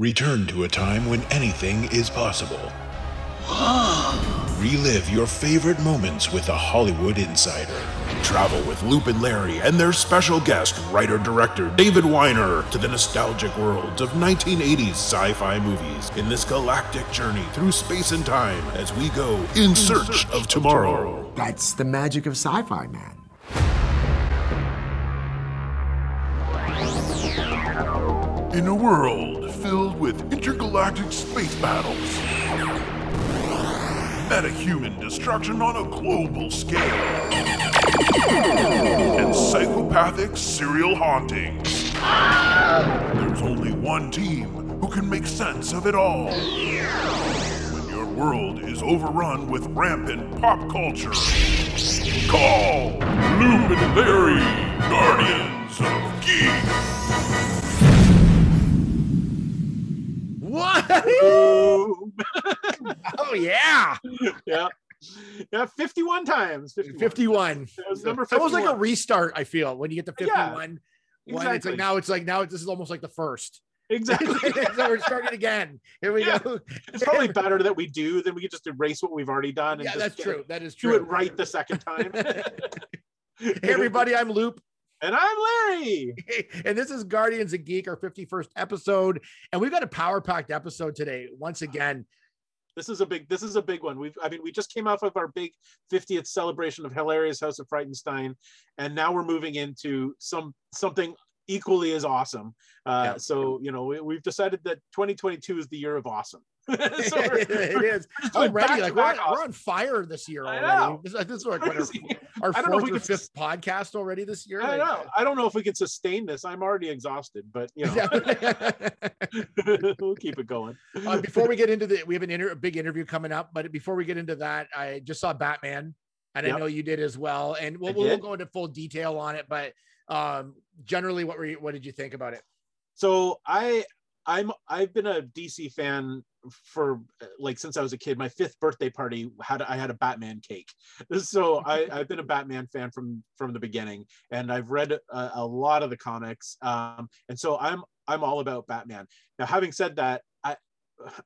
Return to a time when anything is possible. Relive your favorite moments with a Hollywood Insider. Travel with Loop and Larry and their special guest, writer director David Weiner, to the nostalgic worlds of 1980s sci fi movies in this galactic journey through space and time as we go in search of tomorrow. That's the magic of sci fi, man. In a world filled with intergalactic space battles, metahuman destruction on a global scale, and psychopathic serial hauntings, there's only one team who can make sense of it all. When your world is overrun with rampant pop culture, call Larry, Guardians of Geek. What? oh yeah, yeah. Yeah, 51 times. 51. 51. That was number It's was like a restart, I feel, when you get to Yeah, 51. When it's like now it's like now this is almost like the first. Exactly. so we're starting again. Here we Yeah. go. it's probably better that we do than we could just erase what we've already done. And Yeah, that's true. That is true. Do it right the second time. Hey everybody, I'm Loop. And I'm Larry. and this is Guardians of Geek, our 51st episode. And we've got a power packed episode today. Once again, This is a big this is a big one. We've I mean we just came off of our big 50th celebration of Hilarious House of Frightenstein and now we're moving into some something equally as awesome. Uh Yeah. so you know we, we've decided that 2022 is the year of awesome. so it is. just I'm going ready. back Like we're, we're on fire this year I already. know. This, this is like our, our I don't know if fourth or fifth podcast already this year. I Like, know. I don't know if we can sustain this. I'm already exhausted, but you know, we'll keep it going. uh, before we get into the, we have an inter- a big interview coming up. But before we get into that, I just saw Batman, and I know you did as well. And we'll, I we'll go into full detail on it. But um, generally, what were you, what did you think about it? So I I'm I've been a DC fan for like since I was a kid. My fifth birthday party had I had a Batman cake. So I I've been a Batman fan from from the beginning, and I've read a, a lot of the comics. Um, and so I'm I'm all about Batman. Now, having said that, I.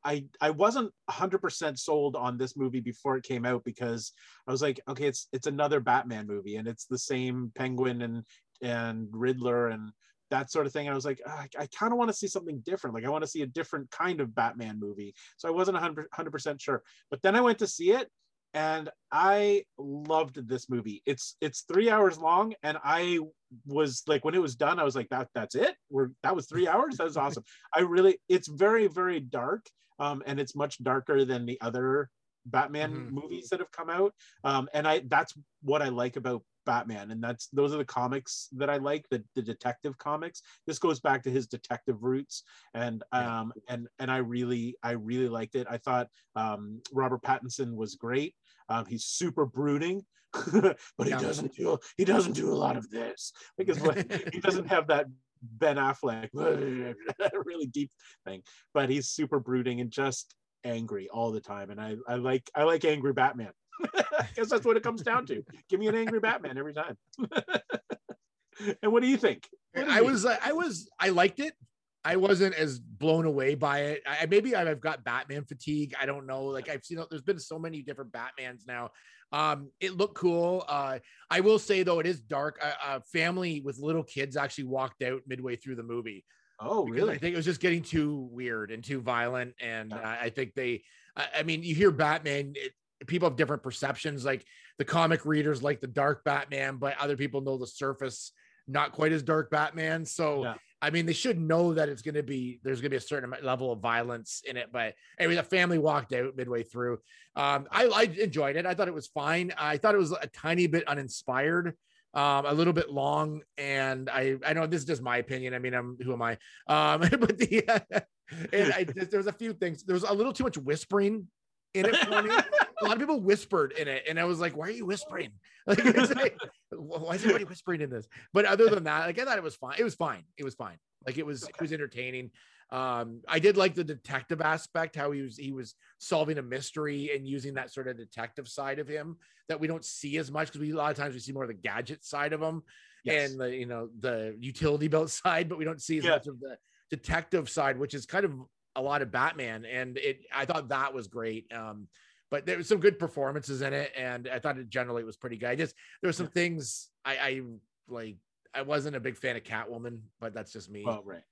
I I wasn't 100% sold on this movie before it came out because I was like, okay, it's it's another Batman movie and it's the same Penguin and and Riddler and that sort of thing. I was like, "Ah, I, I kind of want to see something different. Like I want to see a different kind of Batman movie. So I wasn't 100 percent sure. But then I went to see it, and I loved this movie. It's it's three hours long, and I was like, when it was done, I was like, that that's it. We're that was three hours. That was awesome. I really, it's very very dark, um, and it's much darker than the other Batman Mhm. movies that have come out. Um, and I that's what I like about Batman, and that's those are the comics that I like, the, the detective comics. This goes back to his detective roots, and um, and and I really I really liked it. I thought um, Robert Pattinson was great. Um, he's super brooding, but he Yeah. doesn't do he doesn't do a lot of this because he doesn't have that Ben Affleck really deep thing, but he's super brooding and just angry all the time. And I I like I like angry Batman. I guess that's what it comes down to. Give me an angry Batman every time. and what do you think? Do I you- was uh, I was I liked it. I wasn't as blown away by it. I maybe I've got Batman fatigue. I don't know. Like I've seen there's been so many different Batmans now. Um, it looked cool. Uh, I will say though, it is dark. A, a family with little kids actually walked out midway through the movie. Oh, really? I think it was just getting too weird and too violent. And Yeah. I I think they, I, I mean, you hear Batman, it, people have different perceptions. Like the comic readers like the dark Batman, but other people know the surface, not quite as dark Batman. So, Yeah. I mean, they should know that it's going to be, there's going to be a certain level of violence in it. But anyway, the family walked out midway through. Um, I, I enjoyed it. I thought it was fine. I thought it was a tiny bit uninspired um, a little bit long, and I I know this is just my opinion. I mean, I'm who am I? Um, but the and I there was a few things. There was a little too much whispering in it for me. a lot of people whispered in it, and I was like, "Why are you whispering? Like, like, why is everybody whispering in this?" But other than that, like I thought it was fine. It was fine. It was fine. Like it was it was entertaining. Um, I did like the detective aspect, how he was he was solving a mystery and using that sort of detective side of him that we don't see as much because we a lot of times we see more of the gadget side of him Yes. and the you know the utility belt side, but we don't see as Yeah. much of the detective side, which is kind of a lot of Batman, and it I thought that was great. Um, but there was some good performances in it, and I thought it generally was pretty good. I just there were some things I, I like. I wasn't a big fan of Catwoman, but that's just me. Well, right.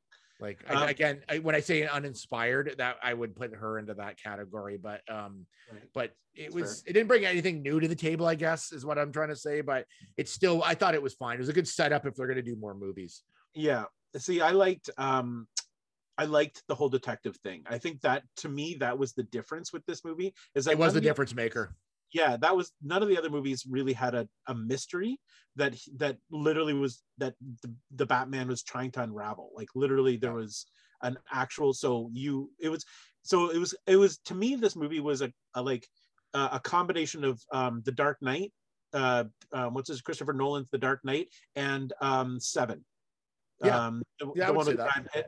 Like Um, I, again, I, when I say uninspired, that I would put her into that category. But um, Right. but it That's was it didn't bring anything new to the table. I guess is what I'm trying to say. But it's still I thought it was fine. It was a good setup if they're going to do more movies. Yeah. See, I liked um I liked the whole detective thing. I think that to me that was the difference with this movie is that It was the difference maker. yeah that was none of the other movies really had a, a mystery that that literally was that the, the batman was trying to unravel like literally there was an actual so you it was so it was it was to me this movie was a, a like uh, a combination of um the dark knight uh um, what's his christopher nolan's the dark knight and um seven Yeah. um the, Yeah, I the would one with that. Brad Pitt.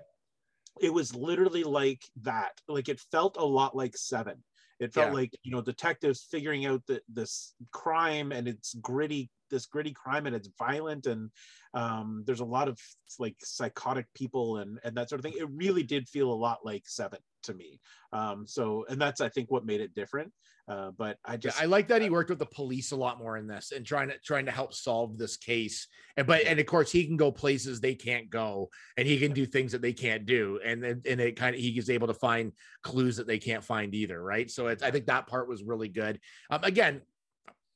It was literally like that. Like it felt a lot like seven. It felt Yeah. like you know detectives figuring out the, this crime and it's gritty this gritty crime and it's violent and um, there's a lot of like psychotic people and and that sort of thing. It really did feel a lot like seven to me um, so and that's i think what made it different uh, but i Yeah, just I like that he worked with the police a lot more in this and trying to trying to help solve this case. And but and of course he can go places they can't go, and he can do things that they can't do, and then and it kind of he is able to find clues that they can't find either, right? So it's I think that part was really good. Um, again,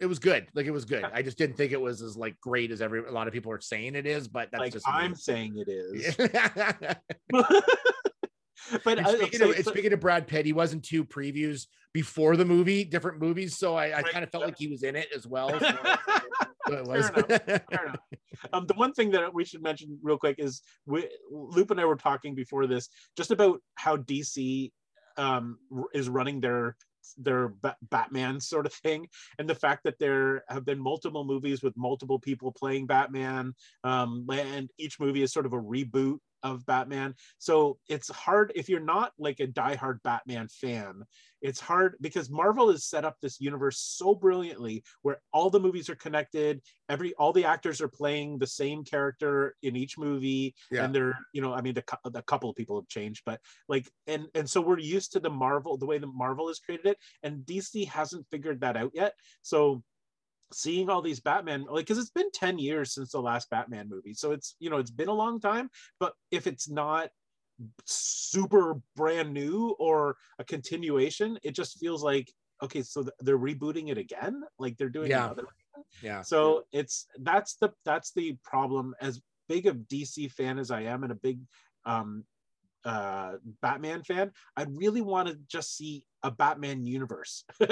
it was good, like it was good. I just didn't think it was as like great as every a lot of people are saying it is, but that's like just i'm saying it is Yeah. but And I- speaking, so- of, so- speaking of Brad Pitt, he was in two previews before the movie, different movies. So I, I Right. kind of felt like he was in it as well. So, it was. Fair enough. Um, the one thing that we should mention real quick is we, Loop and I were talking before this just about how DC um, is running their their ba- Batman sort of thing, and the fact that there have been multiple movies with multiple people playing Batman, um, and each movie is sort of a reboot of Batman. So it's hard if you're not like a diehard Batman fan. It's hard because Marvel has set up this universe so brilliantly where all the movies are connected every all the actors are playing the same character in each movie Yeah. and they're you know i mean the, the couple of people have changed but like and and so we're used to the marvel the way the marvel has created it and dc hasn't figured that out yet so seeing all these batman like because it's been 10 years since the last batman movie so it's you know it's been a long time but if it's not super brand new or a continuation it just feels like okay so they're rebooting it again like they're doing Yeah. another yeah. so it's that's the that's the problem as big of dc fan as i am and a big um uh batman fan i really want to just see a batman universe you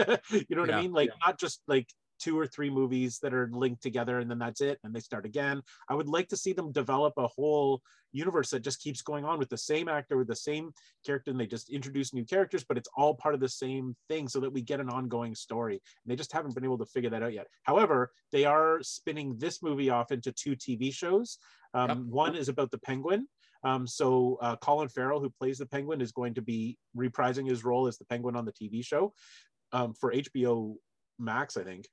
know what Yeah. i mean like not just like two or three movies that are linked together and then that's it and they start again. I would like to see them develop a whole universe that just keeps going on with the same actor with the same character and they just introduce new characters but it's all part of the same thing so that we get an ongoing story. And they just haven't been able to figure that out yet. However they are spinning this movie off into two tv shows. Um, Yep. one is about the penguin. Um, so uh, colin farrell who plays the penguin is going to be reprising his role as the penguin on the tv show um, for hbo max i think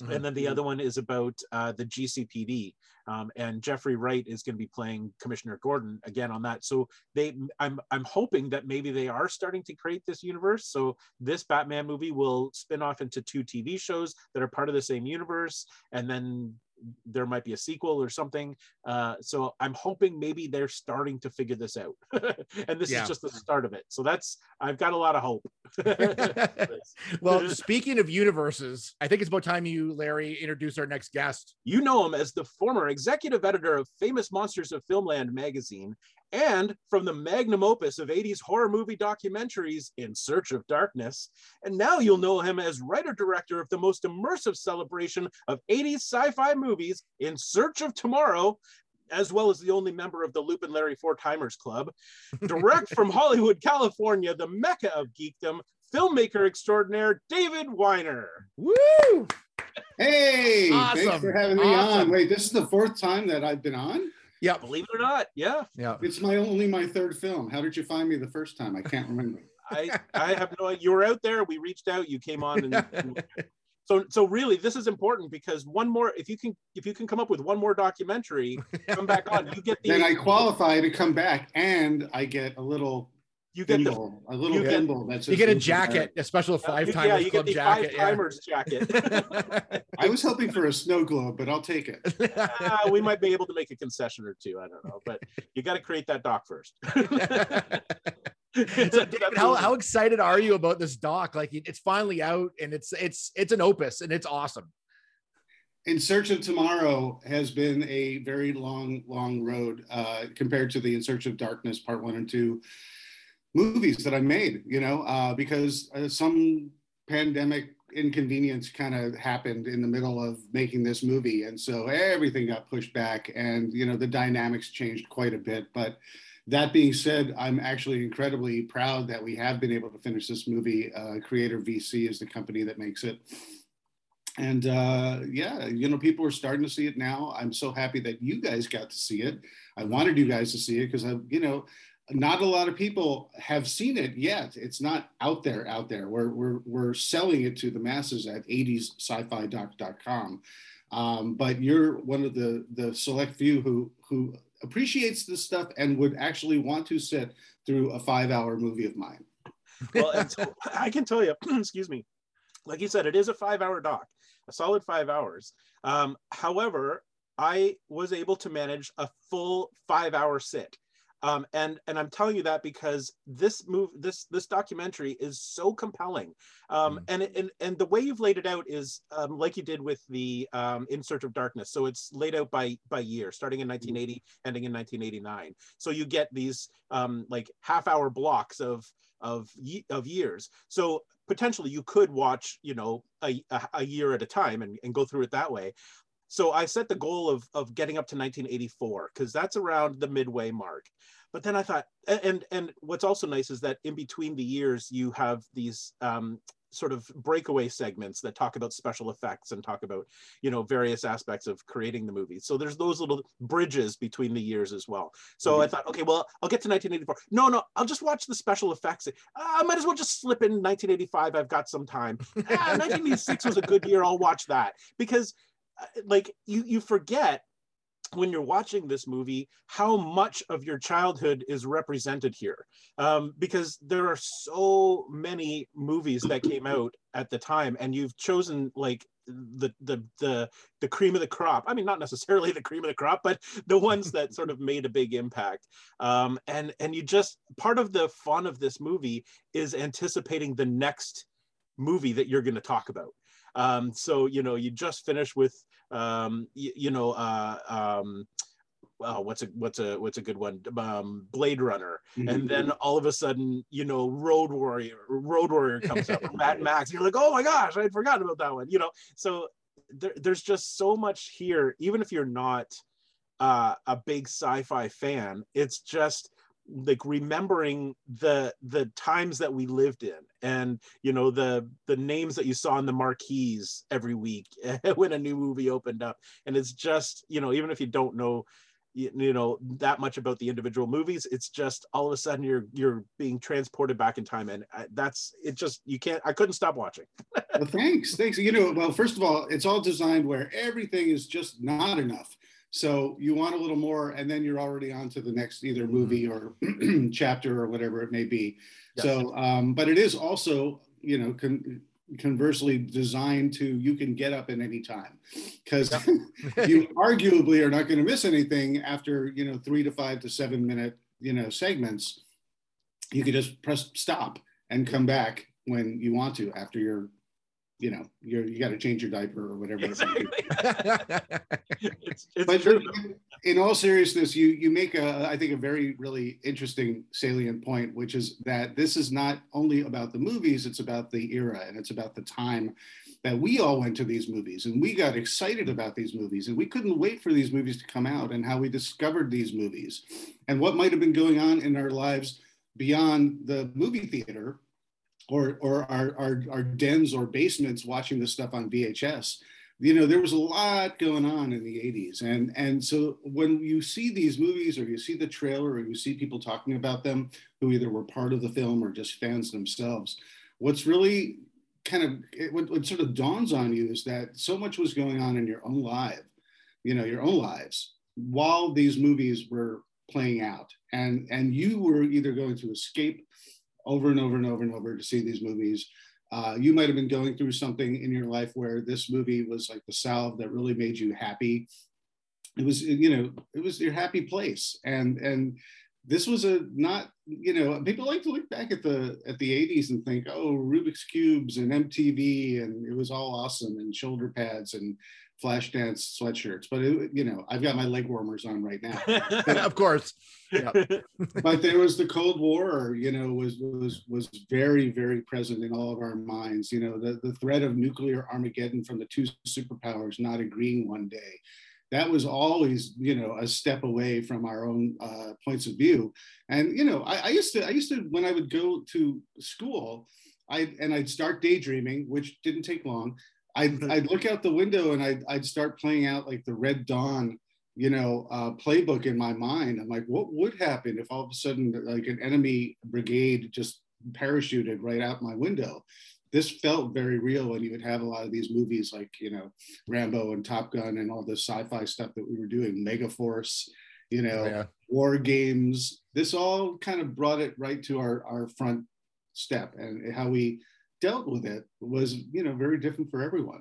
and then the other one is about uh, the GCPD, um, and Jeffrey Wright is going to be playing Commissioner Gordon again on that. So they, I'm, I'm hoping that maybe they are starting to create this universe. So this Batman movie will spin off into two TV shows that are part of the same universe, and then there might be a sequel or something. Uh, so I'm hoping maybe they're starting to figure this out, and this Yeah. is just the start of it. So that's I've got a lot of hope. well, speaking of universes, I think it's about time you, Larry, introduce our next guest. You know him as the former executive editor of Famous Monsters of Filmland magazine and from the magnum opus of 80s horror movie documentaries In Search of Darkness. And now you'll know him as writer director of the most immersive celebration of 80s sci fi movies, In Search of Tomorrow. As well as the only member of the Loop and Larry Four Timers Club, direct from Hollywood, California, the mecca of geekdom, filmmaker extraordinaire David Weiner. Woo! Hey, Awesome. thanks for having me Awesome. on. Wait, this is the fourth time that I've been on. Yep. Believe it or not, yeah. Yeah. It's my only my third film. How did you find me the first time? I can't remember. I I have no you were out there, we reached out, you came on and so so really this is important because one more if you can if you can come up with one more documentary, come back on, you get the Then I qualify to come back, and I get a little you get the a little you get- That's You get a jacket, a special five yeah, timers you get club the jacket. five timers jacket. I was hoping for a snow globe, but I'll take it. Ah, we might be able to make a concession or two. I don't know, but you got to create that doc first. so David, how, how excited are you about this doc? Like it's finally out and it's it's it's an opus and it's awesome. In Search of Tomorrow has been a very long, long road uh, compared to the In Search of Darkness Part One and Two movies that I made. You know, uh, because uh, some pandemic inconvenience kind of happened in the middle of making this movie, and so everything got pushed back, and you know the dynamics changed quite a bit. But that being said, I'm actually incredibly proud that we have been able to finish this movie. Uh, Creator VC is the company that makes it and uh, yeah, you know, people are starting to see it now. I'm so happy that you guys got to see it. I wanted you guys to see it because I, you know, not a lot of people have seen it yet. It's not out there, out there. We're we're we're selling it to the masses at 80ssci-fi.com. Um, but you're one of the the select few who who appreciates this stuff and would actually want to sit through a five hour movie of mine. well, I can tell you, excuse me, like you said, it is a five hour doc, a solid five hours. Um, however, I was able to manage a full five hour sit. Um, and and I'm telling you that because this move this this documentary is so compelling, um, Mm. and, and and the way you've laid it out is um, like you did with the um, In Search of Darkness. So it's laid out by by year, starting in 1980, ending in 1989. So you get these um, like half hour blocks of of of years. So potentially you could watch you know a, a, a year at a time and, and go through it that way so i set the goal of of getting up to 1984 because that's around the midway mark but then i thought and and what's also nice is that in between the years you have these um sort of breakaway segments that talk about special effects and talk about you know various aspects of creating the movie. So there's those little bridges between the years as well. So i thought okay well i'll get to 1984 no no i'll just watch the special effects. I might as well just slip in 1985 i've got some time. Ah, 1986 was a good year. I'll watch that. Because uh, like you you forget when you're watching this movie how much of your childhood is represented here? Um, because there are so many movies that came out at the time and you've chosen like the the the the cream of the crop. I mean not necessarily the cream of the crop but the ones that sort of made a big impact. Um, and and you just part of the fun of this movie is anticipating the next movie that you're going to talk about. Um, so you know you just finished with um, you, you know uh, um, oh, what's a what's a what's a good one? Um, blade runner. And then all of a sudden you know road warrior road warrior comes up mad max you're like oh my gosh i'd forgotten about that one you know? So there, there's just so much here. Even if you're not uh, a big sci-fi fan it's just like remembering the the times that we lived in and you know the the names that you saw in the marquees every week when a new movie opened up and it's just you know even if you don't know you, you know that much about the individual movies it's just all of a sudden you're you're being transported back in time and I, that's it just you can't i couldn't stop watching well, thanks, thanks. You know, well, first of all, it's all designed where everything is just not enough. So you want a little more, and then you're already on to the next either movie or chapter or whatever it may be. Yes. So, um, but it is also, you know, con- conversely designed to you can get up at any time because you arguably are not going to miss anything after you know three to five to seven minute you know segments. You could just press stop and come back when you want to after you're you know you're you got to change your diaper or whatever it may be. it's, it's but true. in all seriousness you you make a i think a very really interesting salient point which is that this is not only about the movies it's about the era and it's about the time that we all went to these movies and we got excited about these movies and we couldn't wait for these movies to come out and how we discovered these movies and what might have been going on in our lives beyond the movie theater or or our, our, our dens or basements watching this stuff on VHS. You know, there was a lot going on in the 80s. And, and so when you see these movies or you see the trailer or you see people talking about them who either were part of the film or just fans themselves, what's really kind of it, what, what sort of dawns on you is that so much was going on in your own life, you know, your own lives while these movies were playing out and and you were either going to escape over and over and over and over to see these movies. Uh, you might have been going through something in your life where this movie was like the salve that really made you happy. It was you know it was your happy place. And and this was a not you know people like to look back at the at the 80s and think oh rubik's cubes and mtv and it was all awesome and shoulder pads and flash dance sweatshirts but it, you know i've got my leg warmers on right now. Of course. Yeah. but there was the cold war you know was was was very very present in all of our minds you know the, the threat of nuclear armageddon from the two superpowers not agreeing one day. That was always you know a step away from our own uh, points of view. And you know I, I, used to i used to when i would go to school i and i'd start daydreaming which didn't take long i'd, I'd look out the window and I'd, I'd start playing out like the red dawn you know uh, playbook in my mind. I'm like what would happen if all of a sudden like an enemy brigade just parachuted right out my window? This felt very real when you would have a lot of these movies like you know rambo and top gun and all the sci-fi stuff that we were doing megaforce you know yeah. war games. This all kind of brought it right to our our front step and how we dealt with it was you know very different for everyone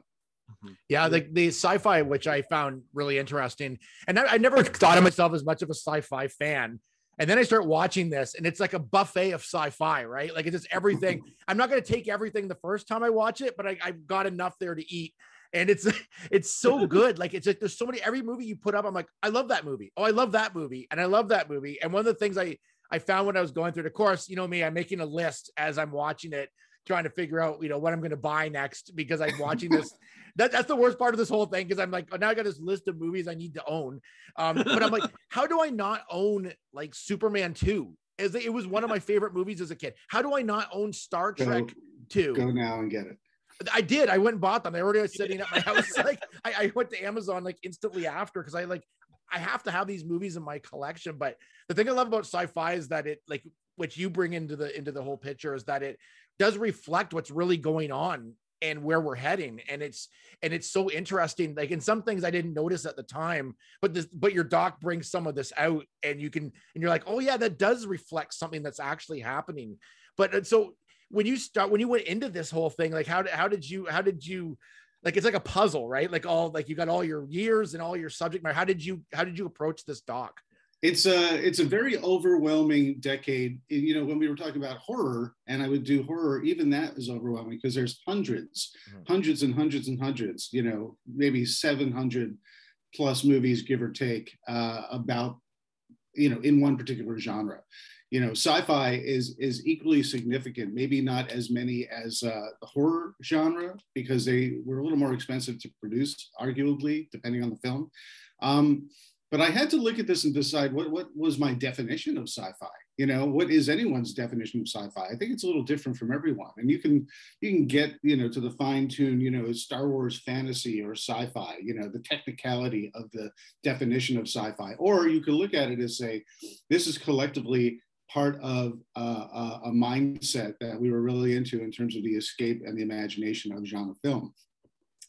mm-hmm. yeah, the, the sci-fi, which I found really interesting, and I, I never thought of myself as much of a sci-fi fan and then I start watching this, and it's like a buffet of sci-fi, right? Like it's just everything. I'm not going to take everything the first time I watch it, but I, I've got enough there to eat and it's it's so good. Like it's like there's so many every movie you put up, I'm like, I love that movie. Oh, I love that movie, and I love that movie. And one of the things I I found when I was going through the course, you know me, I'm making a list as I'm watching it, trying to figure out you know what I'm going to buy next because I'm watching this that, that's the worst part of this whole thing because I'm like, oh, now I got this list of movies I need to own. Um, but I'm like, how do I not own like Superman 2? As it was one of my favorite movies as a kid. How do I not own Star Trek 2? Go now and get it. I did. I went and bought them. They already sitting at my house. like I, I went to Amazon like instantly after because I like I have to have these movies in my collection. But the thing I love about sci-fi is that it like which you bring into the into the whole picture is that it does reflect what's really going on and where we're heading. And it's and it's so interesting. Like in some things i didn't notice at the time but this but your doc brings some of this out and you can and you're like oh yeah that does reflect something that's actually happening. But so when you start when you went into this whole thing like how how did you how did you like it's like a puzzle right? Like all like you got all your years and all your subject matter. How did you how did you approach this doc it's a it's a very overwhelming decade. You know when we were talking about horror and i would do horror even that is overwhelming because there's 100s mm-hmm. hundreds and hundreds and hundreds you know maybe 700 plus movies give or take uh, about you know in one particular genre. You know sci-fi is is equally significant maybe not as many as uh, the horror genre because they were a little more expensive to produce arguably depending on the film. Um, but I had to look at this and decide what, what was my definition of sci-fi. You know, what is anyone's definition of sci-fi? I think it's a little different from everyone. And you can you can get, you know, to the fine tune, you know, Star Wars fantasy or sci-fi, you know, the technicality of the definition of sci-fi. Or you could look at it as say, this is collectively part of uh, a mindset that we were really into in terms of the escape and the imagination of genre film.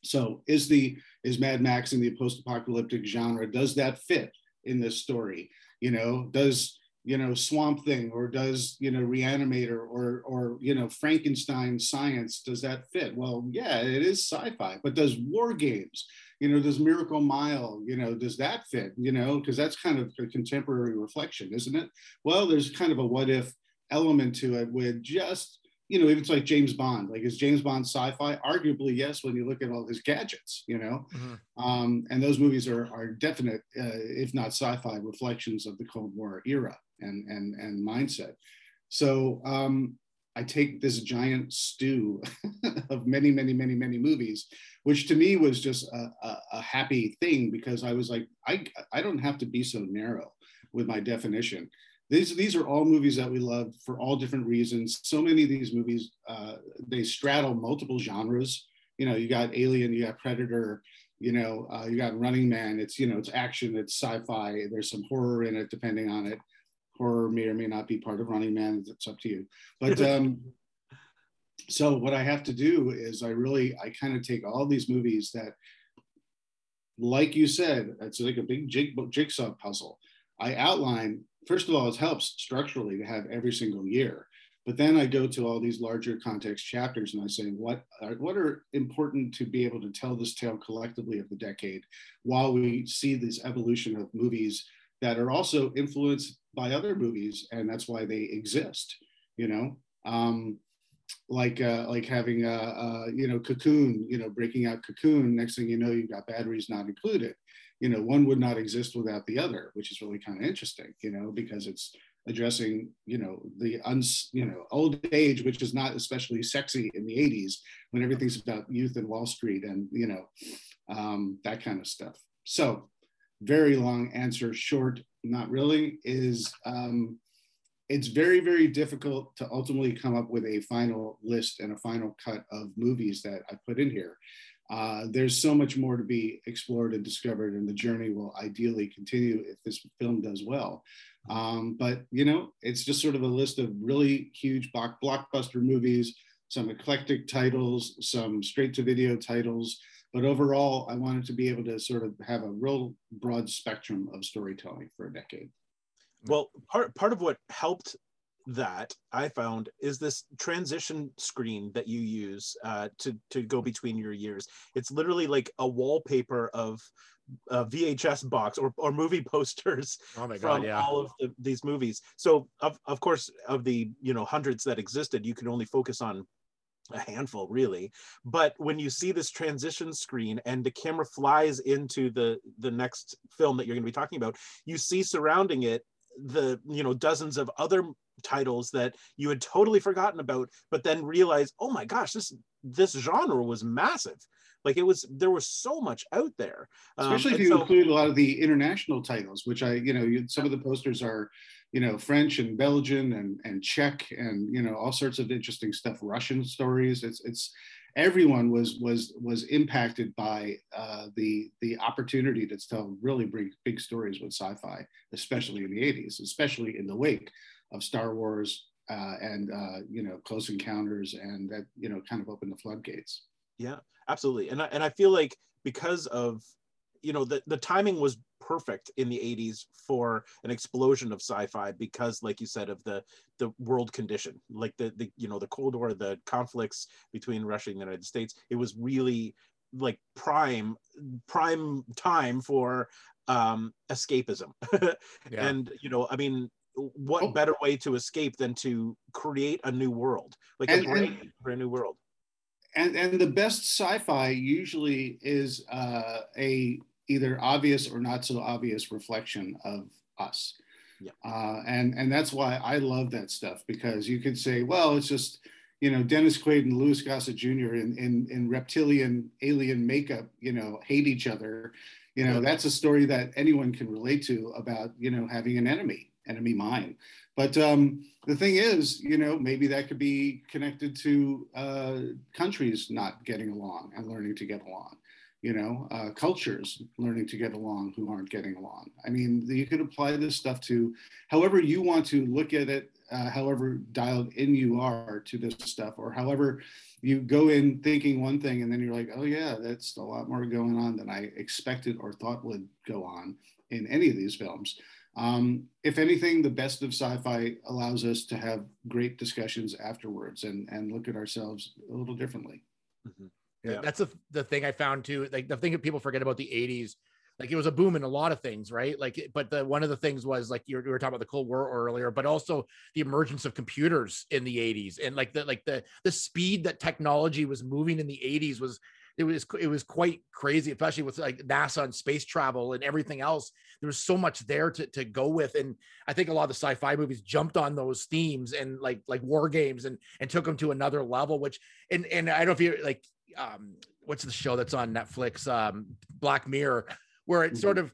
So is the is Mad Max in the post-apocalyptic genre? Does that fit in this story? You know, does you know Swamp Thing or does you know Reanimator or or you know Frankenstein science? Does that fit? Well, yeah, it is sci-fi, but does War Games? You know, does Miracle Mile? You know, does that fit? You know, because that's kind of a contemporary reflection, isn't it? Well, there's kind of a what if element to it with just you know, even it's like James Bond, like is James Bond sci-fi? Arguably, yes, when you look at all his gadgets, you know, mm-hmm. um, and those movies are are definite, uh, if not sci-fi, reflections of the Cold War era and and and mindset. So um, I take this giant stew of many, many, many, many movies, which to me was just a, a, a happy thing because I was like, I I don't have to be so narrow with my definition these these are all movies that we love for all different reasons. So many of these movies uh, they straddle multiple genres. You know, you got Alien, you got Predator, you know, uh, you got Running Man. It's you know, it's action, it's sci-fi. There's some horror in it, depending on it. Horror may or may not be part of Running Man. It's up to you. But um, so what I have to do is I really I kind of take all these movies that, like you said, it's like a big jig, jigsaw puzzle I outline, first of all, it helps structurally to have every single year. But then I go to all these larger context chapters and I say, what are, what are important to be able to tell this tale collectively of the decade while we see this evolution of movies that are also influenced by other movies. And that's why they exist, you know? Um, like uh, like having a, a, you know cocoon you know breaking out cocoon next thing you know you've got batteries not included you know one would not exist without the other which is really kind of interesting you know because it's addressing you know the uns you know old age which is not especially sexy in the 80s when everything's about youth and wall street and you know um, that kind of stuff. So very long answer short not really is um, it's very very difficult to ultimately come up with a final list and a final cut of movies that i put in here uh, there's so much more to be explored and discovered and the journey will ideally continue if this film does well um, but you know, it's just sort of a list of really huge block, blockbuster movies, some eclectic titles, some straight to video titles. But overall, I wanted to be able to sort of have a real broad spectrum of storytelling for a decade. Well, part part of what helped that I found is this transition screen that you use uh, to to go between your years. It's literally like a wallpaper of uh, VHS box or, or movie posters Oh my from yeah. all of the, these movies. So of, of course, of the you know hundreds that existed, you can only focus on a handful really. But when you see this transition screen and the camera flies into the the next film that you're going to be talking about, you see surrounding it the you know dozens of other titles that you had totally forgotten about but then realize oh my gosh this this genre was massive. Like it was there was so much out there. Um, especially if you so- include a lot of the international titles which i you know you, some of the posters are you know french and belgian and and czech and you know all sorts of interesting stuff russian stories. It's it's everyone was was was impacted by uh, the the opportunity to tell really big big stories with sci-fi especially in the 80s especially in the wake of star wars uh, and uh, you know close encounters and that you know kind of opened the floodgates. Yeah absolutely. And I, and I feel like because of you know the, the timing was perfect in the 80s for an explosion of sci-fi because like you said of the the world condition like the, the you know the cold war the conflicts between russia and the united states. It was really like prime prime time for um escapism. Yeah. and you know i mean what Oh. better way to escape than to create a new world like a And- and- brain for a new world and and the best sci-fi usually is uh, a either obvious or not so obvious reflection of us Yeah. uh, and and that's why i love that stuff because you could say well it's just you know dennis quaid and louis gossett jr in, in in reptilian alien makeup you know hate each other you know Yeah. that's a story that anyone can relate to about you know having an enemy enemy mine but um, the thing is, you know, maybe that could be connected to uh, countries not getting along and learning to get along. You know, uh, cultures learning to get along who aren't getting along. I mean, you could apply this stuff to however you want to look at it, uh, however dialed in you are to this stuff, or however you go in thinking one thing and then you're like, oh yeah, that's a lot more going on than I expected or thought would go on in any of these films. Um, if anything, the best of sci-fi allows us to have great discussions afterwards and and look at ourselves a little differently. Mhm. Yeah, Yeah. that's the the thing I found too. Like the thing that people forget about the '80s, like it was a boom in a lot of things, right? Like, but the one of the things was like you were, we were talking about the Cold War earlier, but also the emergence of computers in the '80s, and like the like the the speed that technology was moving in the '80s was it was it was quite crazy, especially with like NASA and space travel and everything else. There was so much there to to go with, and I think a lot of the sci-fi movies jumped on those themes and like like war games and and took them to another level. Which and and I don't know if you like um what's the show that's on Netflix um Black Mirror where it sort of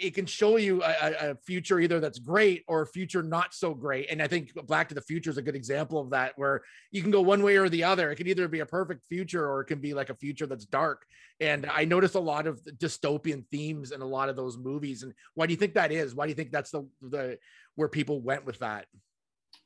it can show you a, a- future either that's great or a future not so great and I think Back to the Future is a good example of that where you can go one way or the other it can either be a perfect future or it can be like a future that's dark and I noticed a lot of dystopian themes in a lot of those movies and why do you think that is why do you think that's the the where people went with that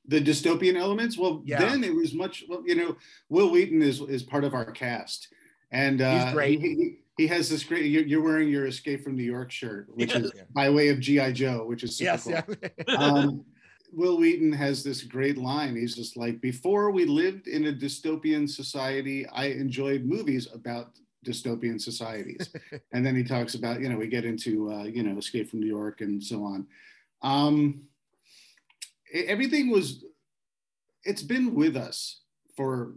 The dystopian elements. Well, Yeah. then it was much. Well, you know, Wil Wheaton is is part of our cast, and uh, He's great. He, he- he has this great. You're, you're wearing your Escape from New York shirt, which is by way of GI Joe, which is super yes, cool. yeah. um, Wil Wheaton has this great line. He's just like, before we lived in a dystopian society, I enjoyed movies about dystopian societies. and then he talks about, you know, we get into, uh, you know, Escape from New York and so on. Um, everything was, it's been with us for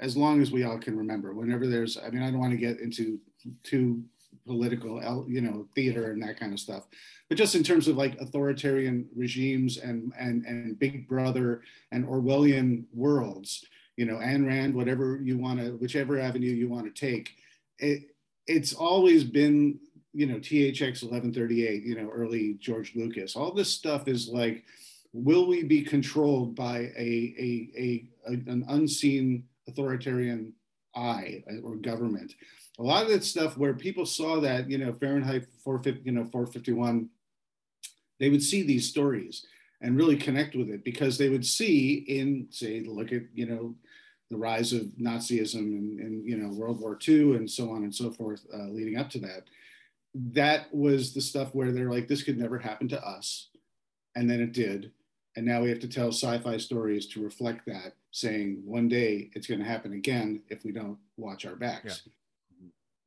as long as we all can remember. Whenever there's, I mean, I don't want to get into too political, you know, theater and that kind of stuff but just in terms of like authoritarian regimes and and and Big Brother and Orwellian worlds, you know, Ayn Rand, whatever you want to, whichever avenue you want to take, it it's always been you know THX 1138, you know, early George Lucas. All this stuff is like, will we be controlled by a a, a, a an unseen authoritarian eye or government? A lot of that stuff where people saw that, you know, Fahrenheit 450, you know, 451 they would see these stories and really connect with it because they would see in say look at you know the rise of nazism and, and you know world war ii and so on and so forth uh, leading up to that. That was the stuff where they're like this could never happen to us. And then it did and now we have to tell sci-fi stories to reflect that saying one day it's going to happen again if we don't watch our backs.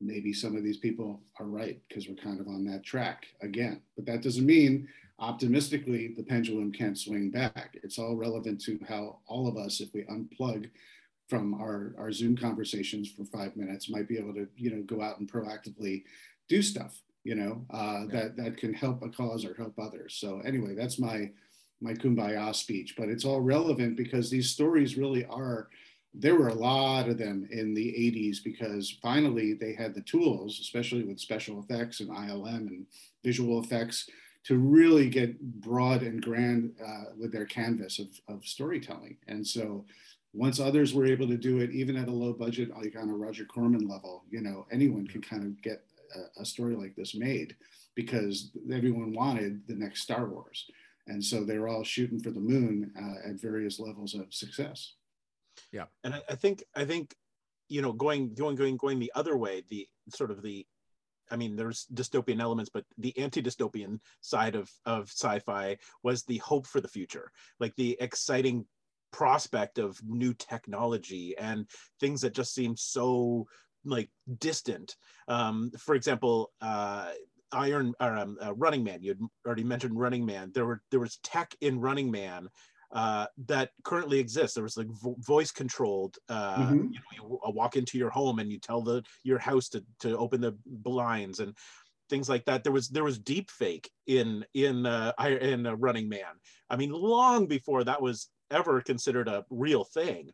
Maybe some of these people are right because we're kind of on that track again. But that doesn't mean optimistically the pendulum can't swing back. It's all relevant to how all of us if we unplug from our, our zoom conversations for five minutes might be able to you know go out and proactively do stuff you know? Uh, Yeah. that that can help a cause or help others. So anyway that's my my kumbaya speech but it's all relevant because these stories really are there were a lot of them in the 80s because finally they had the tools, especially with special effects and ILM and visual effects, to really get broad and grand uh, with their canvas of, of storytelling. And so once others were able to do it, even at a low budget, like on a Roger Corman level, you know, anyone can kind of get a, a story like this made because everyone wanted the next Star Wars. And so they're all shooting for the moon uh, at various levels of success. Yeah and I, I think I think you know going going going going the other way, the sort of the I mean, there's dystopian elements, but the anti-dystopian side of of sci-fi was the hope for the future, like the exciting prospect of new technology and things that just seem so like distant. Um, for example, uh, Iron or um, uh, Running Man. You had already mentioned Running Man. There were there was tech in Running Man uh, that currently exists. There was like vo- voice controlled. Uh, Mhm. You know, you walk into your home and you tell the your house to to open the blinds and things like that. There was there was deep fake in in uh, in uh, Running Man. I mean, long before that was ever considered a real thing.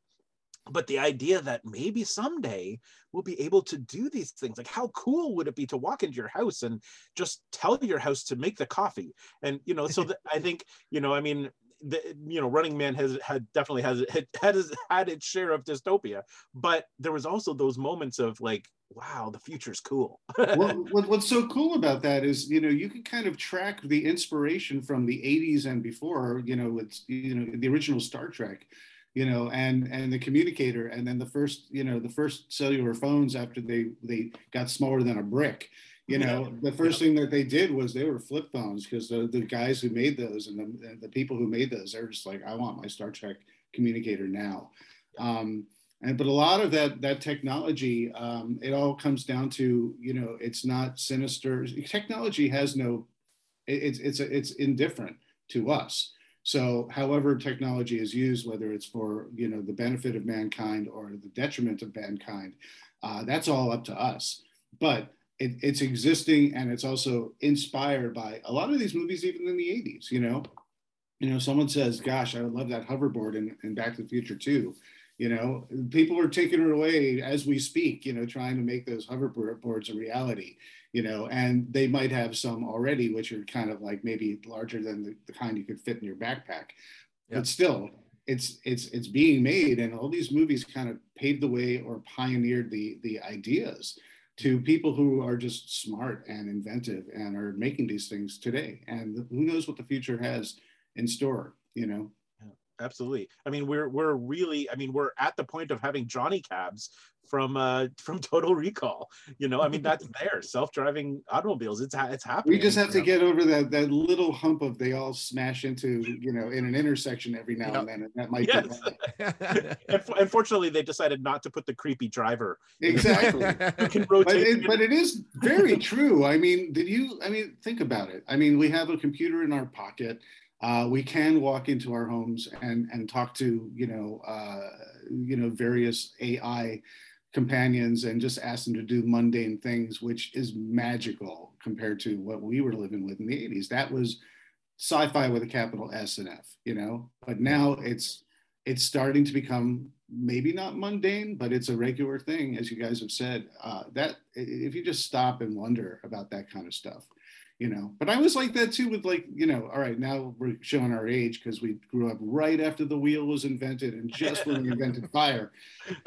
But the idea that maybe someday we'll be able to do these things, like how cool would it be to walk into your house and just tell your house to make the coffee? And you know, so I think you know, I mean, the, you know, Running Man has had definitely has had had, his, had its share of dystopia, but there was also those moments of like, wow, the future's cool. well, what, what's so cool about that is, you know, you can kind of track the inspiration from the 80s and before, you know, it's, you know, the original Star Trek, you know, and, and the communicator. And then the first, you know, the first cellular phones after they, they got smaller than a brick, you know, the first thing that they did was they were flip phones because the, the guys who made those and the, the people who made those, they're just like, I want my Star Trek communicator now. Um, and but a lot of that that technology um, it all comes down to you know it's not sinister. Technology has no it- it's it's it's indifferent to us so however technology is used whether it's for you know the benefit of mankind or the detriment of mankind uh, that's all up to us. But it, it's existing and it's also inspired by a lot of these movies even in the 80s you know? You know someone says gosh i would love that hoverboard in, in back to the future too you know people are taking it away as we speak you know trying to make those hoverboards a reality you know and they might have some already which are kind of like maybe larger than the, the kind you could fit in your backpack. Yeah. but still it's it's it's being made and all these movies kind of paved the way or pioneered the the ideas to people who are just smart and inventive and are making these things today. And who knows what the future has in store you know absolutely. I mean, we're we're really, I mean, we're at the point of having Johnny cabs from uh from Total Recall. You know, I mean, that's there. Self-driving automobiles. It's ha- it's happening. We just have to know? get over that that little hump of they all smash into you know in an intersection every now Yep. and then, and that might Yes. be Unfortunately, they decided not to put the creepy driver exactly. who can but rotate. it, but it is very true. I mean, did you? I mean, think about it. I mean, we have a computer in our pocket. Uh, we can walk into our homes and and talk to you know uh, you know various AI companions and just ask them to do mundane things, which is magical compared to what we were living with in the 80s. That was sci-fi with a capital S and F, you know. But now it's it's starting to become maybe not mundane, but it's a regular thing, as you guys have said. Uh, that if you just stop and wonder about that kind of stuff, you know. But I was like that too with like, you know, all right, now we're showing our age because we grew up right after the wheel was invented and just when we invented fire.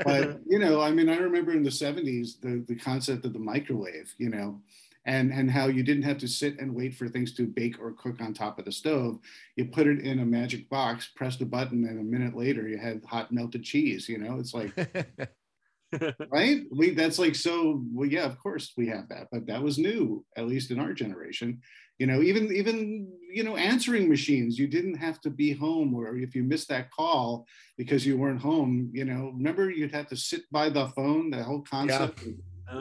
But you know, I mean, I remember in the 70s the the concept of the microwave, you know. And, and how you didn't have to sit and wait for things to bake or cook on top of the stove you put it in a magic box, pressed a button, and a minute later you had hot melted cheese. You know, it's like, right? We that's like so. Well, yeah, of course we have that, but that was new, at least in our generation. You know, even even you know answering machines. You didn't have to be home, or if you missed that call because you weren't home. You know, remember you'd have to sit by the phone. The whole concept.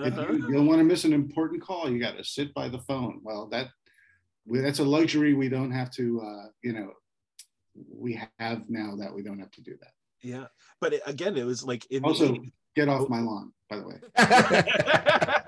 If Uh-huh. you, you don't want to miss an important call, you got to sit by the phone. Well, that we, that's a luxury we don't have to. Uh, you know, we have now that we don't have to do that. Yeah, but it, again, it was like in Also, 80s. get off my lawn, by the way.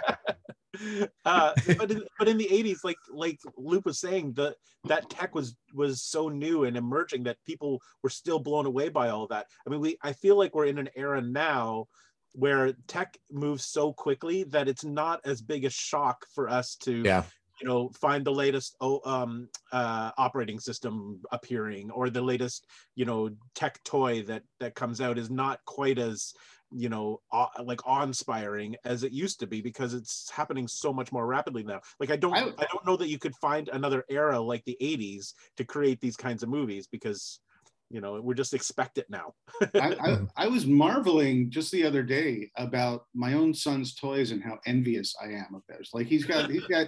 uh, but in, but in the 80s like like Luke was saying the that tech was was so new and emerging that people were still blown away by all that i mean we i feel like we're in an era now where tech moves so quickly that it's not as big a shock for us to Yeah. You know find the latest oh, um, uh, operating system appearing or the latest you know tech toy that that comes out is not quite as you know awe, like awe-inspiring as it used to be because it's happening so much more rapidly now like i don't I- I, don't know that you could find another era like the 80s to create these kinds of movies because you know we're just expect it now I, I, I was marveling just the other day about my own son's toys and how envious I am of theirs. Like he's got, he's got.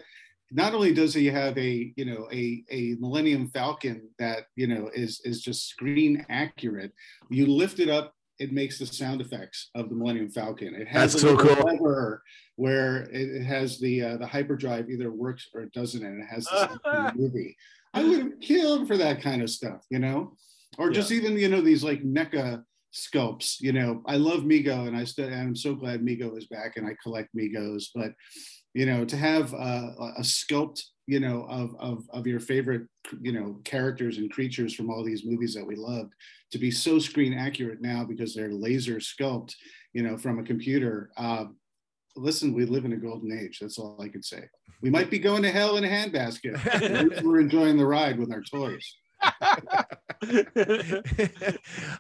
Not only does he have a, you know, a a Millennium Falcon that you know is is just screen accurate. You lift it up, it makes the sound effects of the Millennium Falcon. It has That's a so little cool. lever where it, it has the uh, the hyperdrive either works or it doesn't, and it has the sound from the movie. I would have killed for that kind of stuff, you know or just even you know these like NECA sculpts. You know, I love Mego, and I still and I'm so glad Mego is back, and I collect Megos. But you know, to have uh, a sculpt, you know, of of of your favorite, you know, characters and creatures from all these movies that we loved, to be so screen accurate now because they're laser sculpt, you know, from a computer. Uh, listen, we live in a golden age. That's all I can say. We might be going to hell in a handbasket. We're enjoying the ride with our toys.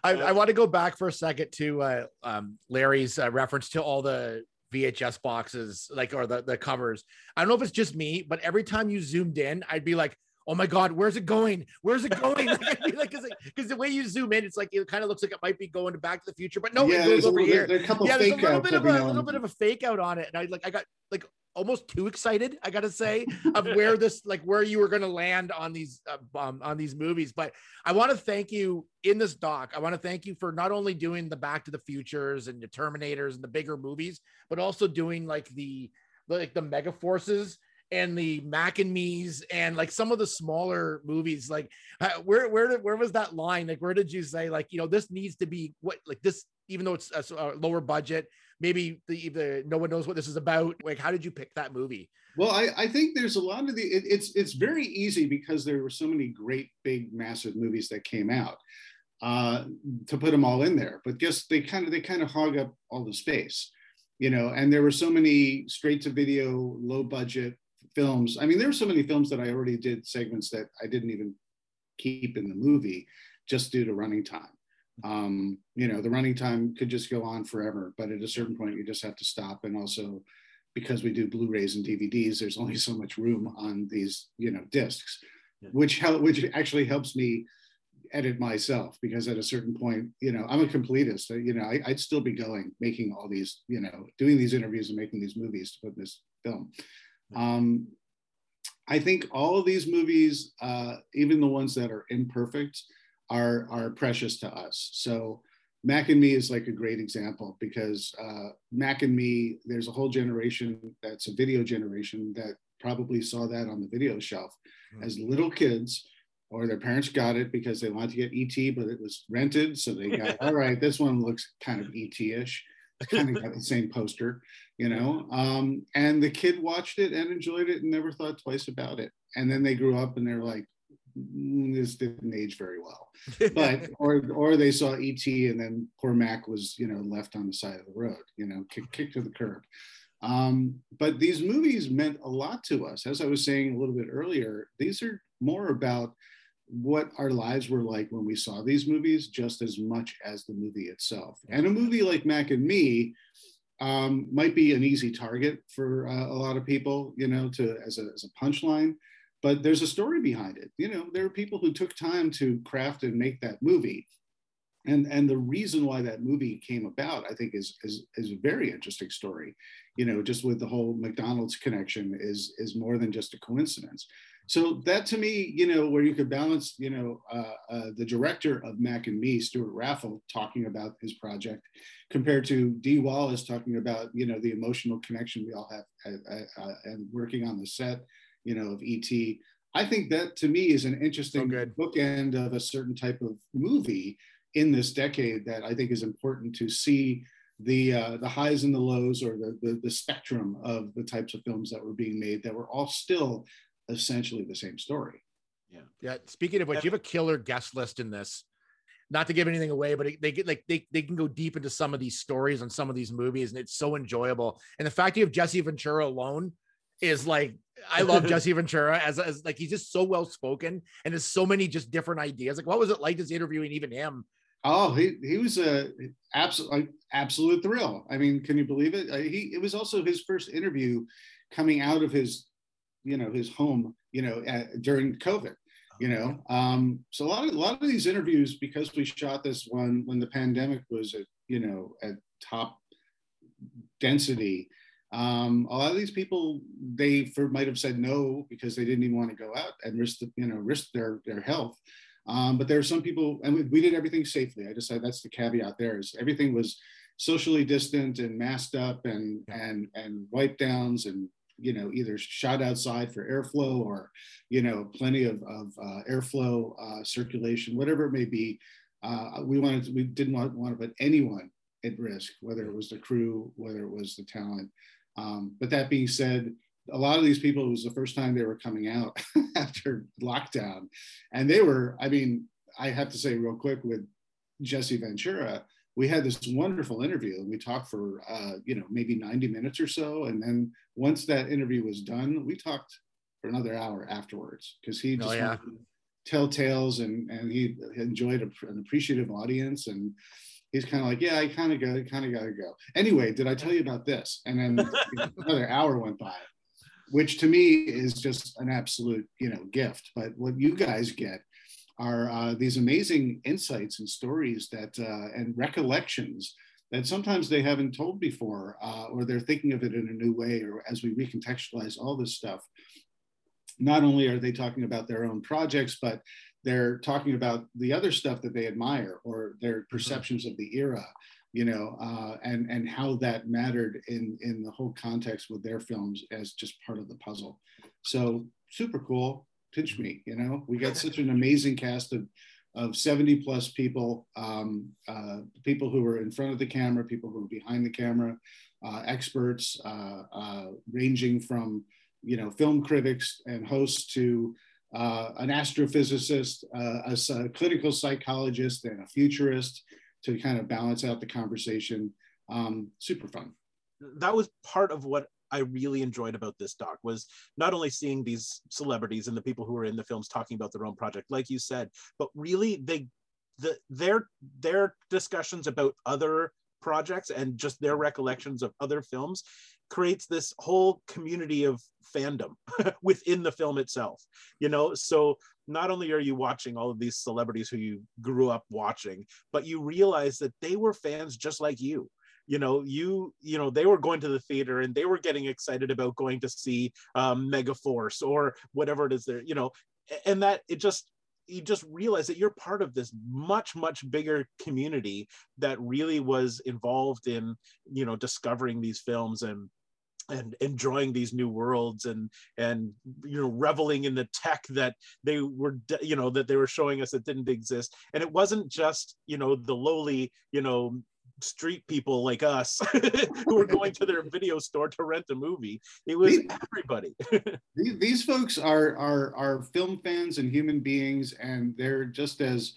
I, I want to go back for a second to uh, um, Larry's uh, reference to all the VHS boxes, like or the, the covers. I don't know if it's just me, but every time you zoomed in, I'd be like, "Oh my god, where's it going? Where's it going?" Like, I'd like, because the way you zoom in, it's like it kind of looks like it might be going to Back to the Future, but no, yeah, it goes over little, here. there, there a couple yeah, there's a little bit of a little bit of a fake out on it, and I like I got like almost too excited. I gotta say of where this like where you were gonna land on these uh, um, on these movies. But I want to thank you in this doc. I want to thank you for not only doing the Back to the Futures and the Terminators and the bigger movies, but also doing like the like the Mega Forces and the Mac and Me's and like some of the smaller movies. Like uh, where where did, where was that line? Like where did you say like you know this needs to be what like this even though it's a, lower budget maybe the, the no one knows what this is about like how did you pick that movie Well, I, I think there's a lot of the it, it's it's very easy because there were so many great big massive movies that came out uh, to put them all in there. But just they kind of they kind of hog up all the space, you know. And there were so many straight to video, low budget films. I mean, there were so many films that I already did segments that I didn't even keep in the movie just due to running time. Um, you know, the running time could just go on forever, but at a certain point, you just have to stop. And also, because we do Blu-rays and DVDs, there's only so much room on these, you know, discs, Yeah. which help, which actually helps me edit myself because at a certain point, you know, I'm a completist. You know, I, would still be going, making all these, you know, doing these interviews and making these movies to put in this film. Um, I think all of these movies, uh, even the ones that are imperfect, are are precious to us. So Mac and Me is like a great example because uh, Mac and Me, there's a whole generation that's a video generation that probably saw that on the video shelf mm-hmm. as little kids or their parents got it because they wanted to get ET, but it was rented. So they got, all right, this one looks kind of ET-ish. It's kind of got the same poster, you know. Um, and the kid watched it and enjoyed it and never thought twice about it. And then they grew up and they're like, this didn't age very well. But or or they saw ET and then poor Mac was, you know, left on the side of the road, you know, kicked kicked to the curb. Um, but these movies meant a lot to us. As I was saying a little bit earlier, these are more about what our lives were like when we saw these movies just as much as the movie itself. And a movie like Mac and Me um, might be an easy target for uh, a lot of people, you know, to as a, as a punchline. But there's a story behind it. You know, there are people who took time to craft and make that movie. And, and the reason why that movie came about, I think, is, is, is a very interesting story. You know, just with the whole McDonald's connection is, is more than just a coincidence so that to me, you know, where you could balance, you know, uh, uh, the director of Mac and Me, Stewart Raffill, talking about his project, compared to Dee Wallace talking about, you know, the emotional connection we all have uh, uh, uh and working on the set, you know, of ET. I think that to me is an interesting oh, bookend of a certain type of movie in this decade that I think is important to see the uh, the highs and the lows or the, the, the spectrum of the types of films that were being made that were all still essentially the same story. Yeah. Yeah. Speaking of which, you have a killer guest list in this. Not to give anything away, but they get like they, they can go deep into some of these stories on some of these movies, and it's so enjoyable. And the fact you have Jesse Ventura alone is like I love Jesse Ventura as, as like he's just so well spoken and there's so many just different ideas. Like, what was it like just interviewing even him? Oh, he he was a absolute absolute thrill. I mean, can you believe it? Uh, he it was also his first interview coming out of his you know his home you know at, during covid you know um, so a lot of a lot of these interviews because we shot this one when the pandemic was at you know at top density um, a lot of these people they for, might have said no because they didn't even want to go out and risk the, you know risk their their health. Um, but there are some people and we, we did everything safely. I just said that's the caveat there is everything was socially distant and masked up and and and wipe downs and you know either shot outside for airflow or you know plenty of, of uh, airflow uh, circulation whatever it may be. Uh, we wanted to, we didn't want, want to put anyone at risk whether it was the crew whether it was the talent um, but that being said a lot of these people it was the first time they were coming out after lockdown. And they were i mean i have to say real quick with jesse ventura we had this wonderful interview and we talked for uh, you know maybe 90 minutes or so. And then once that interview was done we talked for another hour afterwards because he oh, just oh, yeah. tell tales and and he enjoyed a, an appreciative audience. And he's kind of like yeah i kind of got kind of gotta go anyway did i tell you about this and then another hour went by which to me is just an absolute you know gift but what you guys get are uh, these amazing insights and stories that uh, and recollections that sometimes they haven't told before, uh, or they're thinking of it in a new way, or as we recontextualize all this stuff. Not only are they talking about their own projects, but they're talking about the other stuff that they admire or their mm-hmm. perceptions mm-hmm. of the era you know, uh, and and how that mattered in in the whole context with their films as just part of the puzzle. So super cool pinch me. You know, we got such an amazing cast of of 70 plus people, um, uh, people who were in front of the camera, people who were behind the camera, uh, experts uh, uh ranging from you know film critics and hosts to uh, an astrophysicist, uh, a, a, clinical psychologist, and a futurist to kind of balance out the conversation. Um, super fun. That was part of what I really enjoyed about this doc was not only seeing these celebrities and the people who are in the films talking about their own project, like you said, but really they the their their discussions about other projects and just their recollections of other films creates this whole community of fandom within the film itself you know? So not only are you watching all of these celebrities who you grew up watching but you realize that they were fans just like you you know? You you know they were going to the theater and they were getting excited about going to see um, megaforce or whatever it is there you know? And that it just you just realize that you're part of this much much bigger community that really was involved in you know discovering these films and and enjoying these new worlds and and you know reveling in the tech that they were you know that they were showing us that didn't exist. And it wasn't just you know the lowly you know street people like us who were going to their video store to rent a movie. It was these, everybody. these folks are are are film fans and human beings and they're just as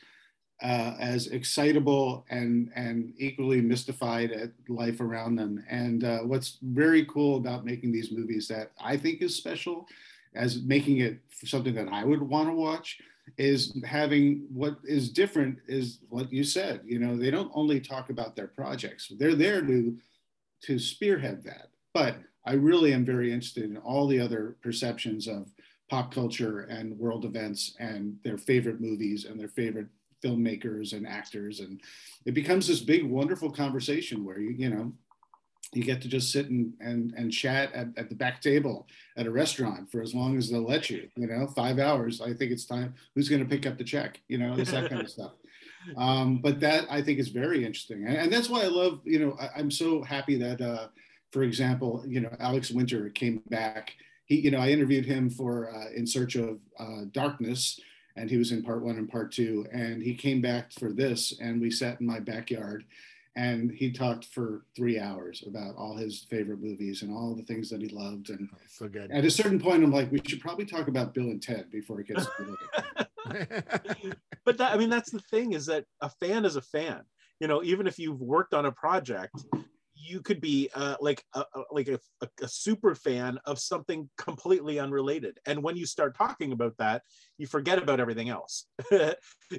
uh, as excitable and and equally mystified at life around them. And uh, what's very cool about making these movies that I think is special, as making it something that I would want to watch, is having what is different is what you said. You know, they don't only talk about their projects; they're there to to spearhead that. But I really am very interested in all the other perceptions of pop culture and world events and their favorite movies and their favorite filmmakers and actors and it becomes this big wonderful conversation where you you know you get to just sit and and, and chat at, at the back table at a restaurant for as long as they'll let you you know five hours. I think it's time who's going to pick up the check you know it's that kind of stuff. Um, but that i think is very interesting. And, and that's why i love you know I, am so happy that uh, for example you know alex winter came back. He you know i interviewed him for uh, in search of uh, darkness and he was in part one and part two. And he came back for this, and we sat in my backyard, and he talked for three hours about all his favorite movies and all the things that he loved. And oh, so good. At a certain point, I'm like, we should probably talk about Bill and Ted before it gets. To the But that, I mean, that's the thing is that a fan is a fan. You know, even if you've worked on a project, you could be uh, like a, like a, a, super fan of something completely unrelated. And when you start talking about that you forget about everything else.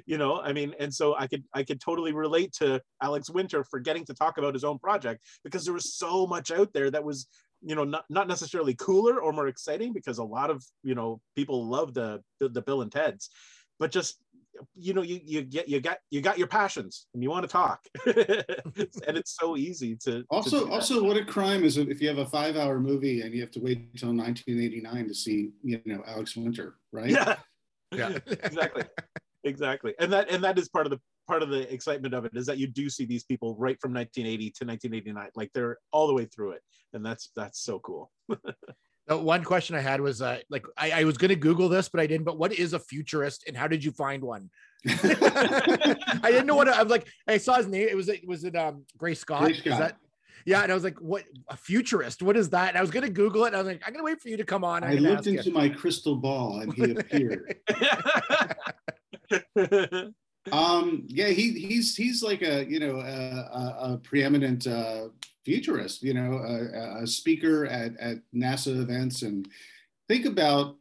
You know i mean and so i could i could totally relate to alex winter forgetting to talk about his own project because there was so much out there that was you know not, not necessarily cooler or more exciting because a lot of you know people love the the, the bill and ted's. But just you know you you get you got you got your passions and you want to talk. And it's so easy to also to also what a crime is if you have a five hour movie and you have to wait until 1989 to see you know alex winter right? Yeah. Yeah. Exactly. Exactly. And that and that is part of the part of the excitement of it is that you do see these people right from 1980 to 1989 like they're all the way through it. And that's that's so cool The one question I had was uh, like I, I was going to Google this, but I didn't. But what is a futurist, and how did you find one? I didn't know what I'm like. I saw his name. It was it was it um Gray Scott. Gray Scott. Is that yeah, and I was like, "What a futurist? What is that?" And I was going to Google it. And I was like, "I'm going to wait for you to come on." I, I looked into you. my crystal ball, and he appeared. um, yeah, he he's he's like a you know a, a, a preeminent uh, futurist, you know, a, a speaker at, at NASA events. And think about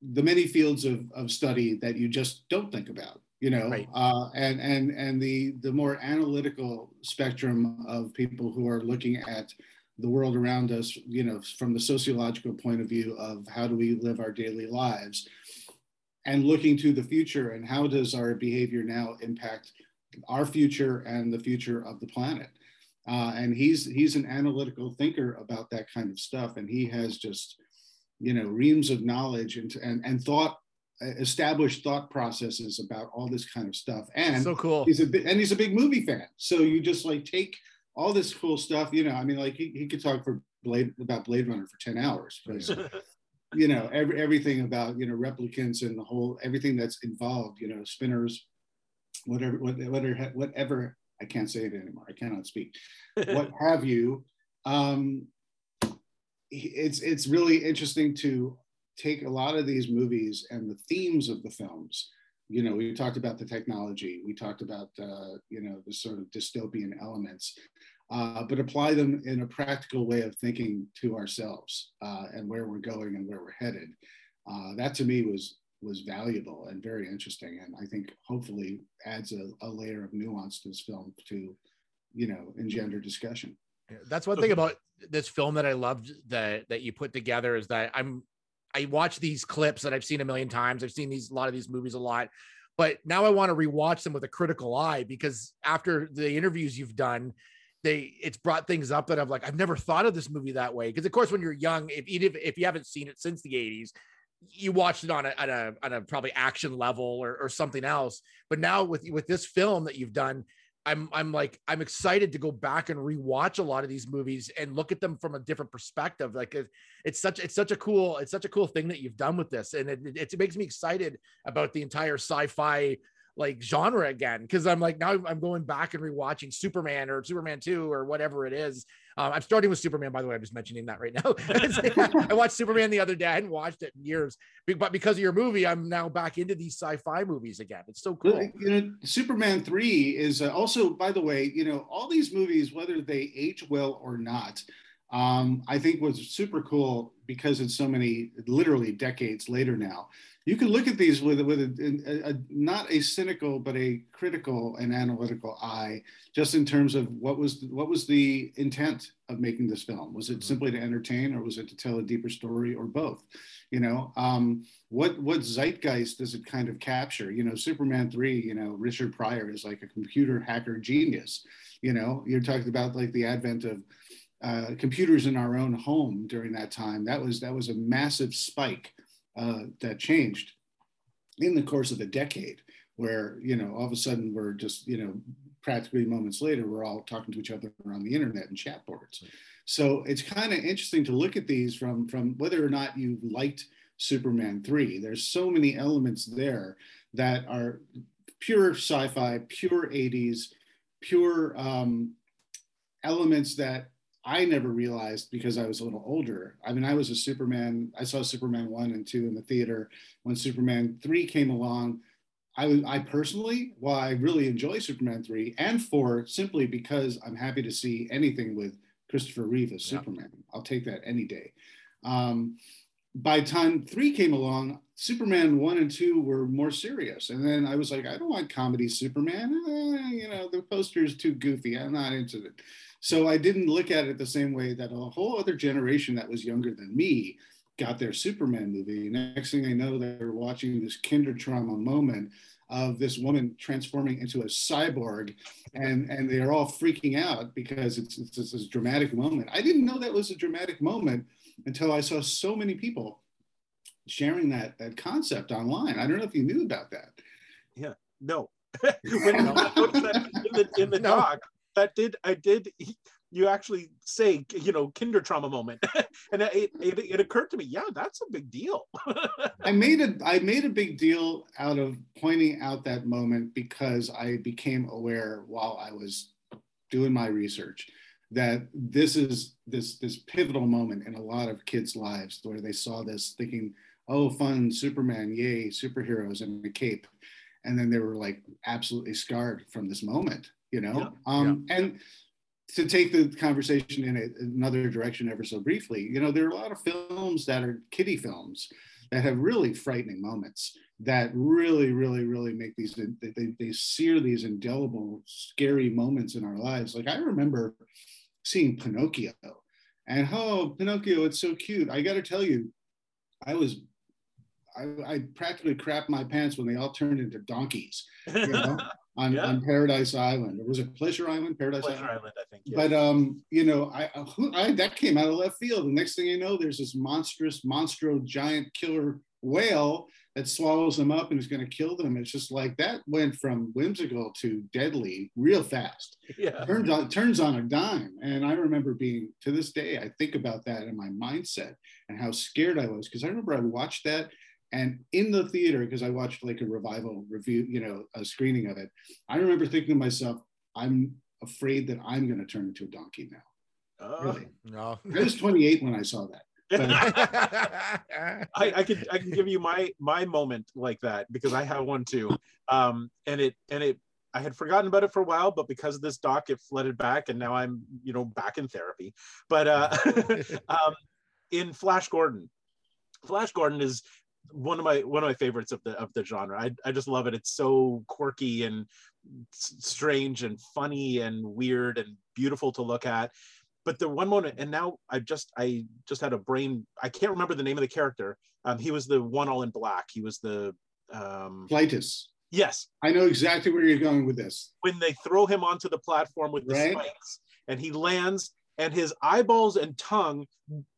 the many fields of, of study that you just don't think about you know? Right. uh, and and and the the more analytical spectrum of people who are looking at the world around us you know from the sociological point of view of how do we live our daily lives and looking to the future and how does our behavior now impact our future and the future of the planet uh, and he's he's an analytical thinker about that kind of stuff. And he has just you know reams of knowledge and and, and thought established thought processes about all this kind of stuff. And so cool. he's a and he's a big movie fan. So you just like take all this cool stuff you know i mean like he, he could talk for blade about blade runner for 10 hours you know every, everything about you know replicants and the whole everything that's involved you know spinners whatever whatever whatever I can't say it anymore. I cannot speak. what have you? Um, it's it's really interesting to take a lot of these movies and the themes of the films. You know, we talked about the technology. We talked about uh, you know the sort of dystopian elements, uh, but apply them in a practical way of thinking to ourselves uh, and where we're going and where we're headed. Uh, that to me was was valuable and very interesting and i think hopefully adds a, a, layer of nuance to this film to you know engender discussion That's one thing about this film that I loved that that you put together is that I'm I watch these clips that I've seen a million times. I've seen these a lot of these movies a lot, but now I want to rewatch them with a critical eye because after the interviews you've done, they it's brought things up that I'm like I've never thought of this movie that way. Because of course, when you're young, if even if you haven't seen it since the '80s, you watched it on a, on a, on a probably action level or, or something else. But now with with this film that you've done, I'm I'm like I'm excited to go back and rewatch a lot of these movies and look at them from a different perspective. Like it, it's such it's such a cool it's such a cool thing that you've done with this, and it, it, it makes me excited about the entire sci-fi like genre again because I'm like now I'm going back and rewatching Superman or Superman 2 or whatever it is. Um, I'm starting with Superman, by the way. I'm just mentioning that right now. I watched Superman the other day. I hadn't watched it in years, but because of your movie, I'm now back into these sci-fi movies again. It's so cool. You know, Superman 3 is uh, also, by the way, you know, all these movies, whether they age well or not, um, I think was super cool because it's so many, literally decades later now you can look at these with with a, a, a, not a cynical but a critical and analytical eye just in terms of what was what was the intent of making this film. Was it mm-hmm. simply to entertain or was it to tell a deeper story or both? You know um, what what zeitgeist does it kind of capture? You know superman 3 you know richard pryor is like a computer hacker genius. You know you're talking about like the advent of uh, computers in our own home during that time. That was that was a massive spike uh, that changed in the course of a decade where you know all of a sudden we're just you know practically moments later we're all talking to each other on the internet and chat boards. So it's kind of interesting to look at these from from whether or not you liked superman 3 there's so many elements there that are pure sci-fi pure 80s pure um, elements that I never realized because I was a little older. I mean, I was a Superman. I saw Superman one and two in the theater. When Superman three came along, I, I personally, while I really enjoy Superman three and four, simply because I'm happy to see anything with Christopher Reeve as Superman. I'll take that any day. Um, by time three came along, Superman one and two were more serious, and then I was like, I don't want comedy Superman. Eh, you know, the poster is too goofy. I'm not into it. So I didn't look at it the same way that a whole other generation that was younger than me got their Superman movie. Next thing I know, they're watching this kinder trauma moment of this woman transforming into a cyborg, and and they're all freaking out because it's it's, it's this dramatic moment. I didn't know that was a dramatic moment until I saw so many people sharing that that concept online. I don't know if you knew about that. Yeah, no. when in the, in the no. doc, that did I did you actually say you know kinder trauma moment. And it, it, it, occurred to me yeah that's a big deal. I made a i made a big deal out of pointing out that moment because i became aware while i was doing my research that this is this this pivotal moment in a lot of kids lives where they saw this thinking oh fun superman yay superheroes and a cape. And then they were like absolutely scarred from this moment you know yeah. Um, yeah. and to take the conversation in a, another direction ever so briefly you know there are a lot of films that are kiddie films that have really frightening moments that really really really make these they, they sear these indelible scary moments in our lives like i remember seeing pinocchio and oh pinocchio it's so cute i got to tell you i was I, I, practically crapped my pants when they all turned into donkeys. You know? on, yeah. on Paradise Island. Or was it Pleasure Island? Paradise Pleasure Island, Island I think. Yeah. But um, you know, I, I that came out of left field. The next thing you know, there's this monstrous, monstro, giant killer whale that swallows them up and is going to kill them. It's just like that went from whimsical to deadly real fast. Yeah. Turns on turns on a dime. And I remember being to this day, I think about that in my mindset and how scared I was because I remember I watched that and in the theater, because I watched like a revival review, you know, a screening of it, I remember thinking to myself, I'm afraid that I'm going to turn into a donkey now. Oh, really? No. I was 28 when I saw that. I, I could I can give you my my moment like that because I have one too. Um, and it and it I had forgotten about it for a while, but because of this doc, it flooded back, and now I'm you know back in therapy. But uh, um, in Flash Gordon, Flash Gordon is one of my one of my favorites of the of the genre. I I just love it. It's so quirky and strange and funny and weird and beautiful to look at. but the one moment, and now I just I just had a brain. I can't remember the name of the character. Um, he was the one all in black. He was the um, Klytus. yes. I know exactly where you're going with this. When they throw him onto the platform with the Right. spikes, and he lands, and his eyeballs and tongue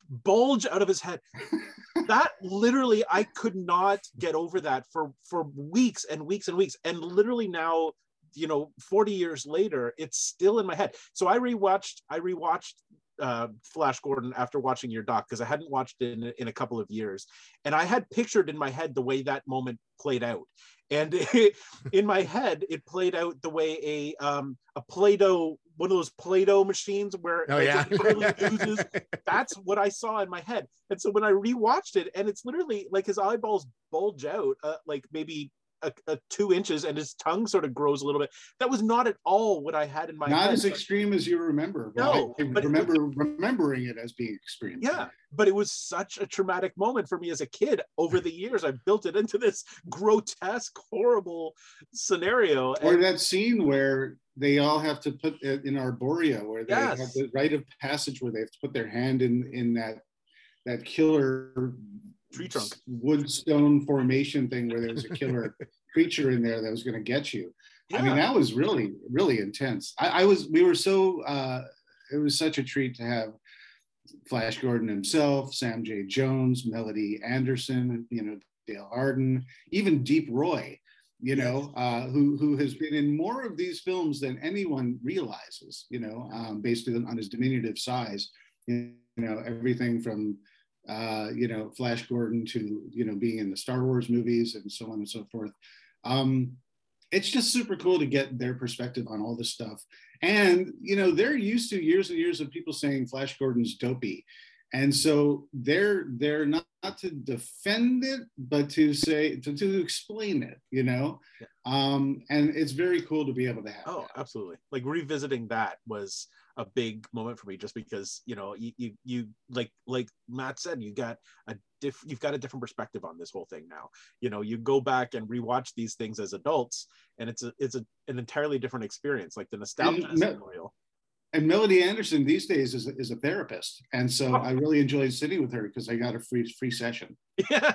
bulge out of his head. that literally, I could not get over that for for weeks and weeks and weeks, and literally now. You know, 40 years later, it's still in my head. So I rewatched, I rewatched uh, Flash Gordon after watching your doc because I hadn't watched it in, in a couple of years, and I had pictured in my head the way that moment played out, and in my head it played out the way a um, a Play-Doh one of those Play-Doh machines where Oh yeah. That's what I saw in my head, and so when I rewatched it, and it's literally like his eyeballs bulge out, uh, like maybe. A, a two inches and his tongue sort of grows a little bit. That was not at all what I had in my Not head. as extreme as you remember. but No, I but- remember remembering it as being extreme. Yeah, but it was such a traumatic moment for me as a kid. Over the years, I built it into this grotesque, horrible scenario. Or And that scene where they all have to put in Arboria, where they Yes. have the rite of passage where they have to put their hand in in that that killer Tree trunk. wood stone formation thing where there was a killer creature in there that was going to get you. I mean, that was really, really intense. I, I was, we were so, uh, it was such a treat to have Flash Gordon himself, Sam J. Jones, Melody Anderson, you know, Dale Arden, even Deep Roy, you know, uh, who who has been in more of these films than anyone realizes, you know, um, based on, on his diminutive size. You know, everything from uh, you know Flash Gordon to you know being in the Star Wars movies and so on and so forth. Um, it's just super cool to get their perspective on all this stuff. And you know, they're used to years and years of people saying Flash Gordon's dopey. And so they're they're not, not to defend it, but to say to, to explain it, you know. Yeah. Um, and it's very cool to be able to have. Oh, that. absolutely. Like revisiting that was a big moment for me just because, you know, you you, you like like Matt said, you got a diff you've got a different perspective on this whole thing now. You know, you go back and rewatch these things as adults and it's a it's a, an entirely different experience. Like the nostalgia mm-hmm. real. And Melody Anderson these days is, is a therapist, and so Oh. I really enjoyed sitting with her because I got a free free session.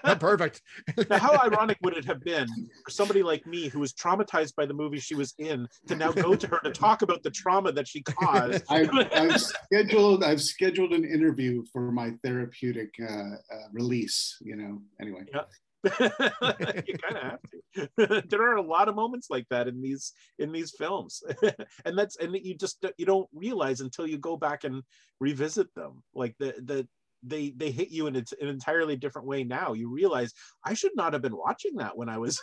Oh, perfect. now, how ironic would it have been for somebody like me who was traumatized by the movie she was in to now go to her to talk about the trauma that she caused? I've, I've scheduled I've scheduled an interview for my therapeutic uh, uh, release. You know, anyway. you kind of have to. there are a lot of moments like that in these in these films, and that's and you just you don't realize until you go back and revisit them. Like the the they they hit you in an entirely different way now. You realize I should not have been watching that when I was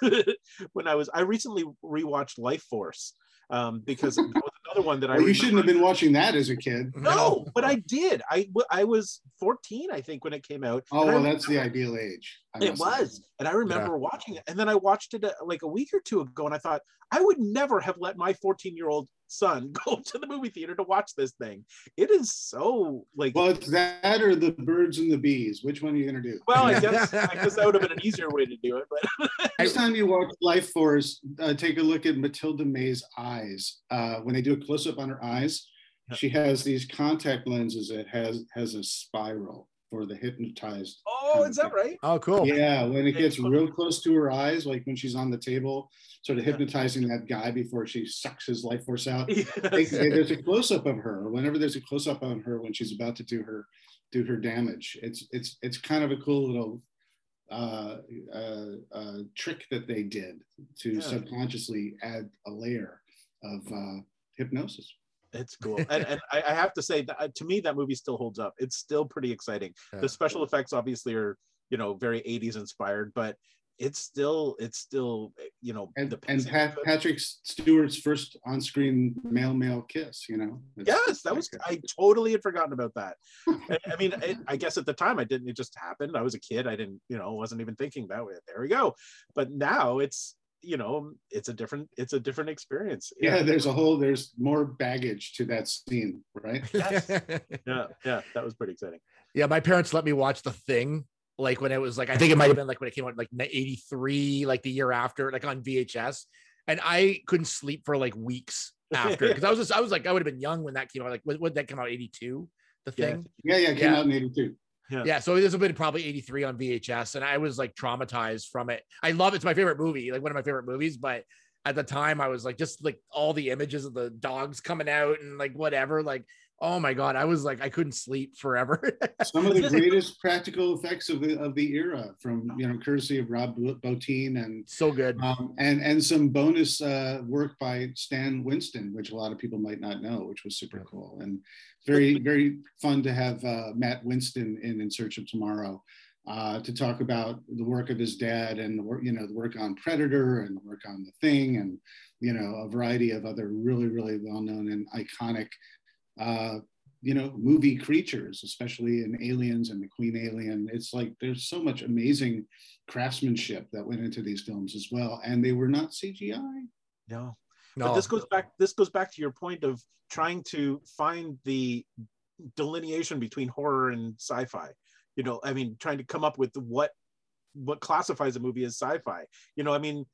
when I was. I recently rewatched Lifeforce um, because that was another one that I. Well, you shouldn't have been watching that as a kid. No, but I did. I I was 14, I think, when it came out. Oh And I well, that's the ideal age. I it must admit. was and i remember watching it and then i watched it uh, like a week or two ago and i thought i would never have let my 14 year old son go to the movie theater to watch this thing it is so like Well, well, it's that or the birds and the bees. Which one are you going to do? Well, I guess i guess that would have been an easier way to do it but Next time you watch Lifeforce, uh, take a look at Mathilda May's eyes. Uh, when they do a close up on her eyes, she has these contact lenses that has has a spiral for the hypnotized. oh is that right Oh, cool. Yeah, when it gets real close to her eyes, like when she's on the table, sort of Yeah. hypnotizing that guy before she sucks his life force out. They- Yes. they- there's a close up of her. Whenever there's a close up on her when she's about to do her do her damage, it's it's it's kind of a cool little uh, uh, uh, trick that they did to Yeah. subconsciously add a layer of uh, hypnosis. It's cool, and, and I, I have to say that uh, to me that movie still holds up. It's still pretty exciting. Yeah. The special effects obviously are you know very 80s inspired, but it's still it's still you know And, the and Pat. Patrick Stewart's first on-screen male-male kiss, you know. It's- Yes, that was. I totally had forgotten about that. I, I mean, it, I guess at the time I didn't. It just happened. I was a kid. I didn't, you know, wasn't even thinking about it. There we go. But now it's, you know, it's a different. It's a different experience. yeah, there's a whole there's more baggage to that scene, right? Yes. yeah, yeah. That was pretty exciting. yeah, my parents let me watch the thing like when it was like I think it might have been like when it came out like 83, like the year after, like on VHS. And I couldn't sleep for like weeks after because I was just I was like I would have been young when that came out. Like would, would that come out eighty two? The Yeah. thing. Yeah, yeah, it came Yeah. out in '82. Yeah. so this would have been probably 83 on VHS, and I was like traumatized from it. I love it. It's my favorite movie, like one of my favorite movies, but at the time I was like just like all the images of the dogs coming out and like whatever, like oh my god, I was like I couldn't sleep forever. Some of the greatest practical effects of the of the era, from you know, courtesy of Rob Bottin and so good. um, and and some bonus uh, work by Stan Winston, which a lot of people might not know, which was super cool and very very fun to have uh, Matt Winston in In Search of Tomorrow uh, to talk about the work of his dad and the work you know the work on Predator and the work on The Thing and you know a variety of other really really well known and iconic. Uh, you know, movie creatures, especially in Aliens and the Queen Alien. It's like there's so much amazing craftsmanship that went into these films as well, and they were not CGI. No. no, But this goes back. This goes back to your point of trying to find the delineation between horror and sci-fi. You know, I mean, trying to come up with what what classifies a movie as sci-fi. You know, I mean,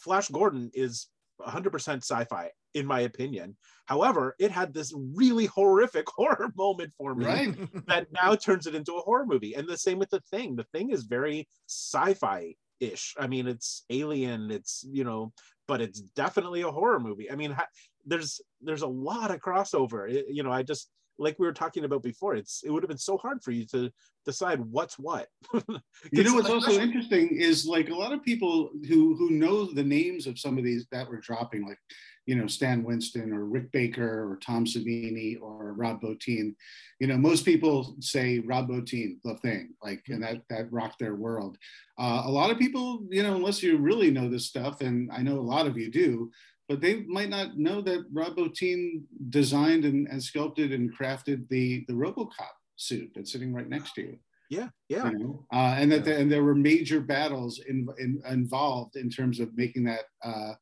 Flash Gordon is 100% sci-fi in my opinion. However, it had this really horrific horror moment for me Right. that now turns it into a horror movie. And the same with the thing. The thing is very sci-fi ish. I mean, it's alien. It's you know, but it's definitely a horror movie. I mean, there's there's a lot of crossover. It- you know, I just like we were talking about before. It's it would have been so hard for you to decide what's what. You know what's also interesting is like a lot of people who who know the names of some of these that were dropping, like you know Stan Winston or Rick Baker or Tom Savini or Rob Bottin. You know, most people say Rob Bottin, the thing, like, and that that rocked their world. Uh, a lot of people, you know, unless you really know this stuff, and I know a lot of you do, but they might not know that Rob Bottin designed and, and sculpted and crafted the the RoboCop suit that's sitting right next to you Yeah, yeah. you know? uh, and that the, and there were major battles in, in, involved in terms of making that uh,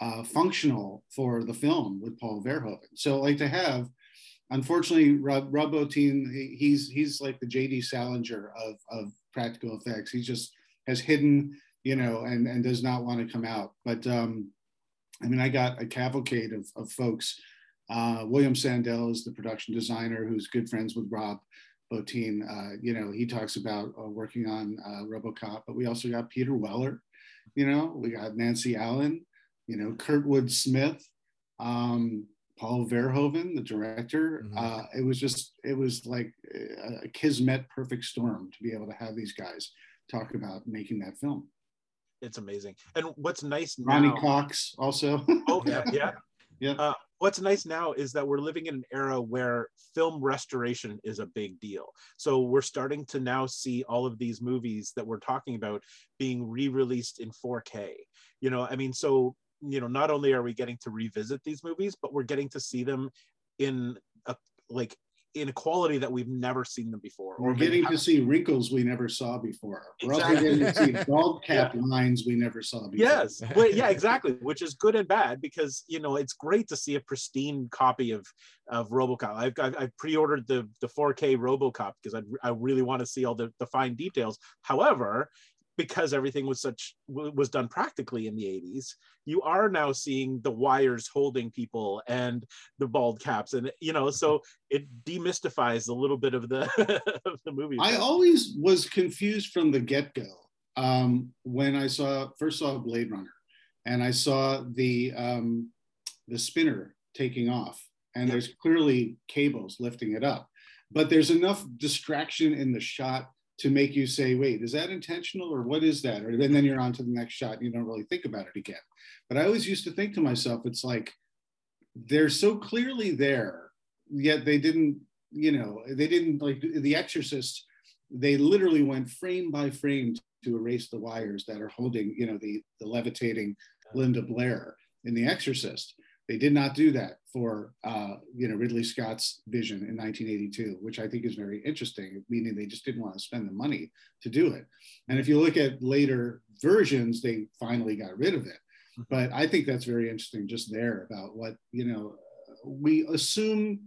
uh, functional for the film with Paul Verhoeven. So like to have, unfortunately, Rob, Rob Bottin, he, he's he's like the J.D. Salinger of of practical effects. He just has hidden, you know, and and does not want to come out. But um, I mean, I got a cavalcade of, of folks. Uh, William Sandell is the production designer who's good friends with Rob. Bottin, uh, you know, he talks about uh, working on uh, RoboCop, but we also got Peter Weller, you know, we got Nancy Allen, you know, Kurtwood Smith, um, Paul Verhoeven, the director. Mhm. Uh, it was just, it was like a, a kismet perfect storm to be able to have these guys talk about making that film. It's amazing. And what's nice now, Ronny Cox also. oh yeah, yeah. Yeah. Uh, what's nice now is that we're living in an era where film restoration is a big deal. So we're starting to now see all of these movies that we're talking about being re-released in 4K. You know, I mean, so you know, not only are we getting to revisit these movies, but we're getting to see them in a like in a quality that we've never seen them before. We're getting to haven't- see wrinkles we never saw before. We're also getting to see bald cap lines we never saw before. Yes, well, yeah, exactly. Which is good and bad because you know it's great to see a pristine copy of of RoboCop. I've I've, I've pre-ordered the the 4K RoboCop because I I really want to see all the the fine details. However, because everything was such was done practically in the 80s, you are now seeing the wires holding people and the bald caps, and you know, so it demystifies a little bit of the of the movie. I always was confused from the get go um, when I saw first saw Blade Runner, and I saw the um, the spinner taking off, and Yeah. there's clearly cables lifting it up, but there's enough distraction in the shot to make you say, "Wait, is that intentional or what is that?" Or and then you're on to the next shot, and you don't really think about it again. But I always used to think to myself, it's like they're so clearly there, yet they didn't you know they didn't like the exorcist they literally went frame by frame to erase the wires that are holding you know the the levitating linda blair in the exorcist they did not do that for uh, you know ridley scott's vision in 1982 which i think is very interesting meaning they just didn't want to spend the money to do it. And if you look at later versions they finally got rid of it. But i think that's very interesting just there about what you know we assume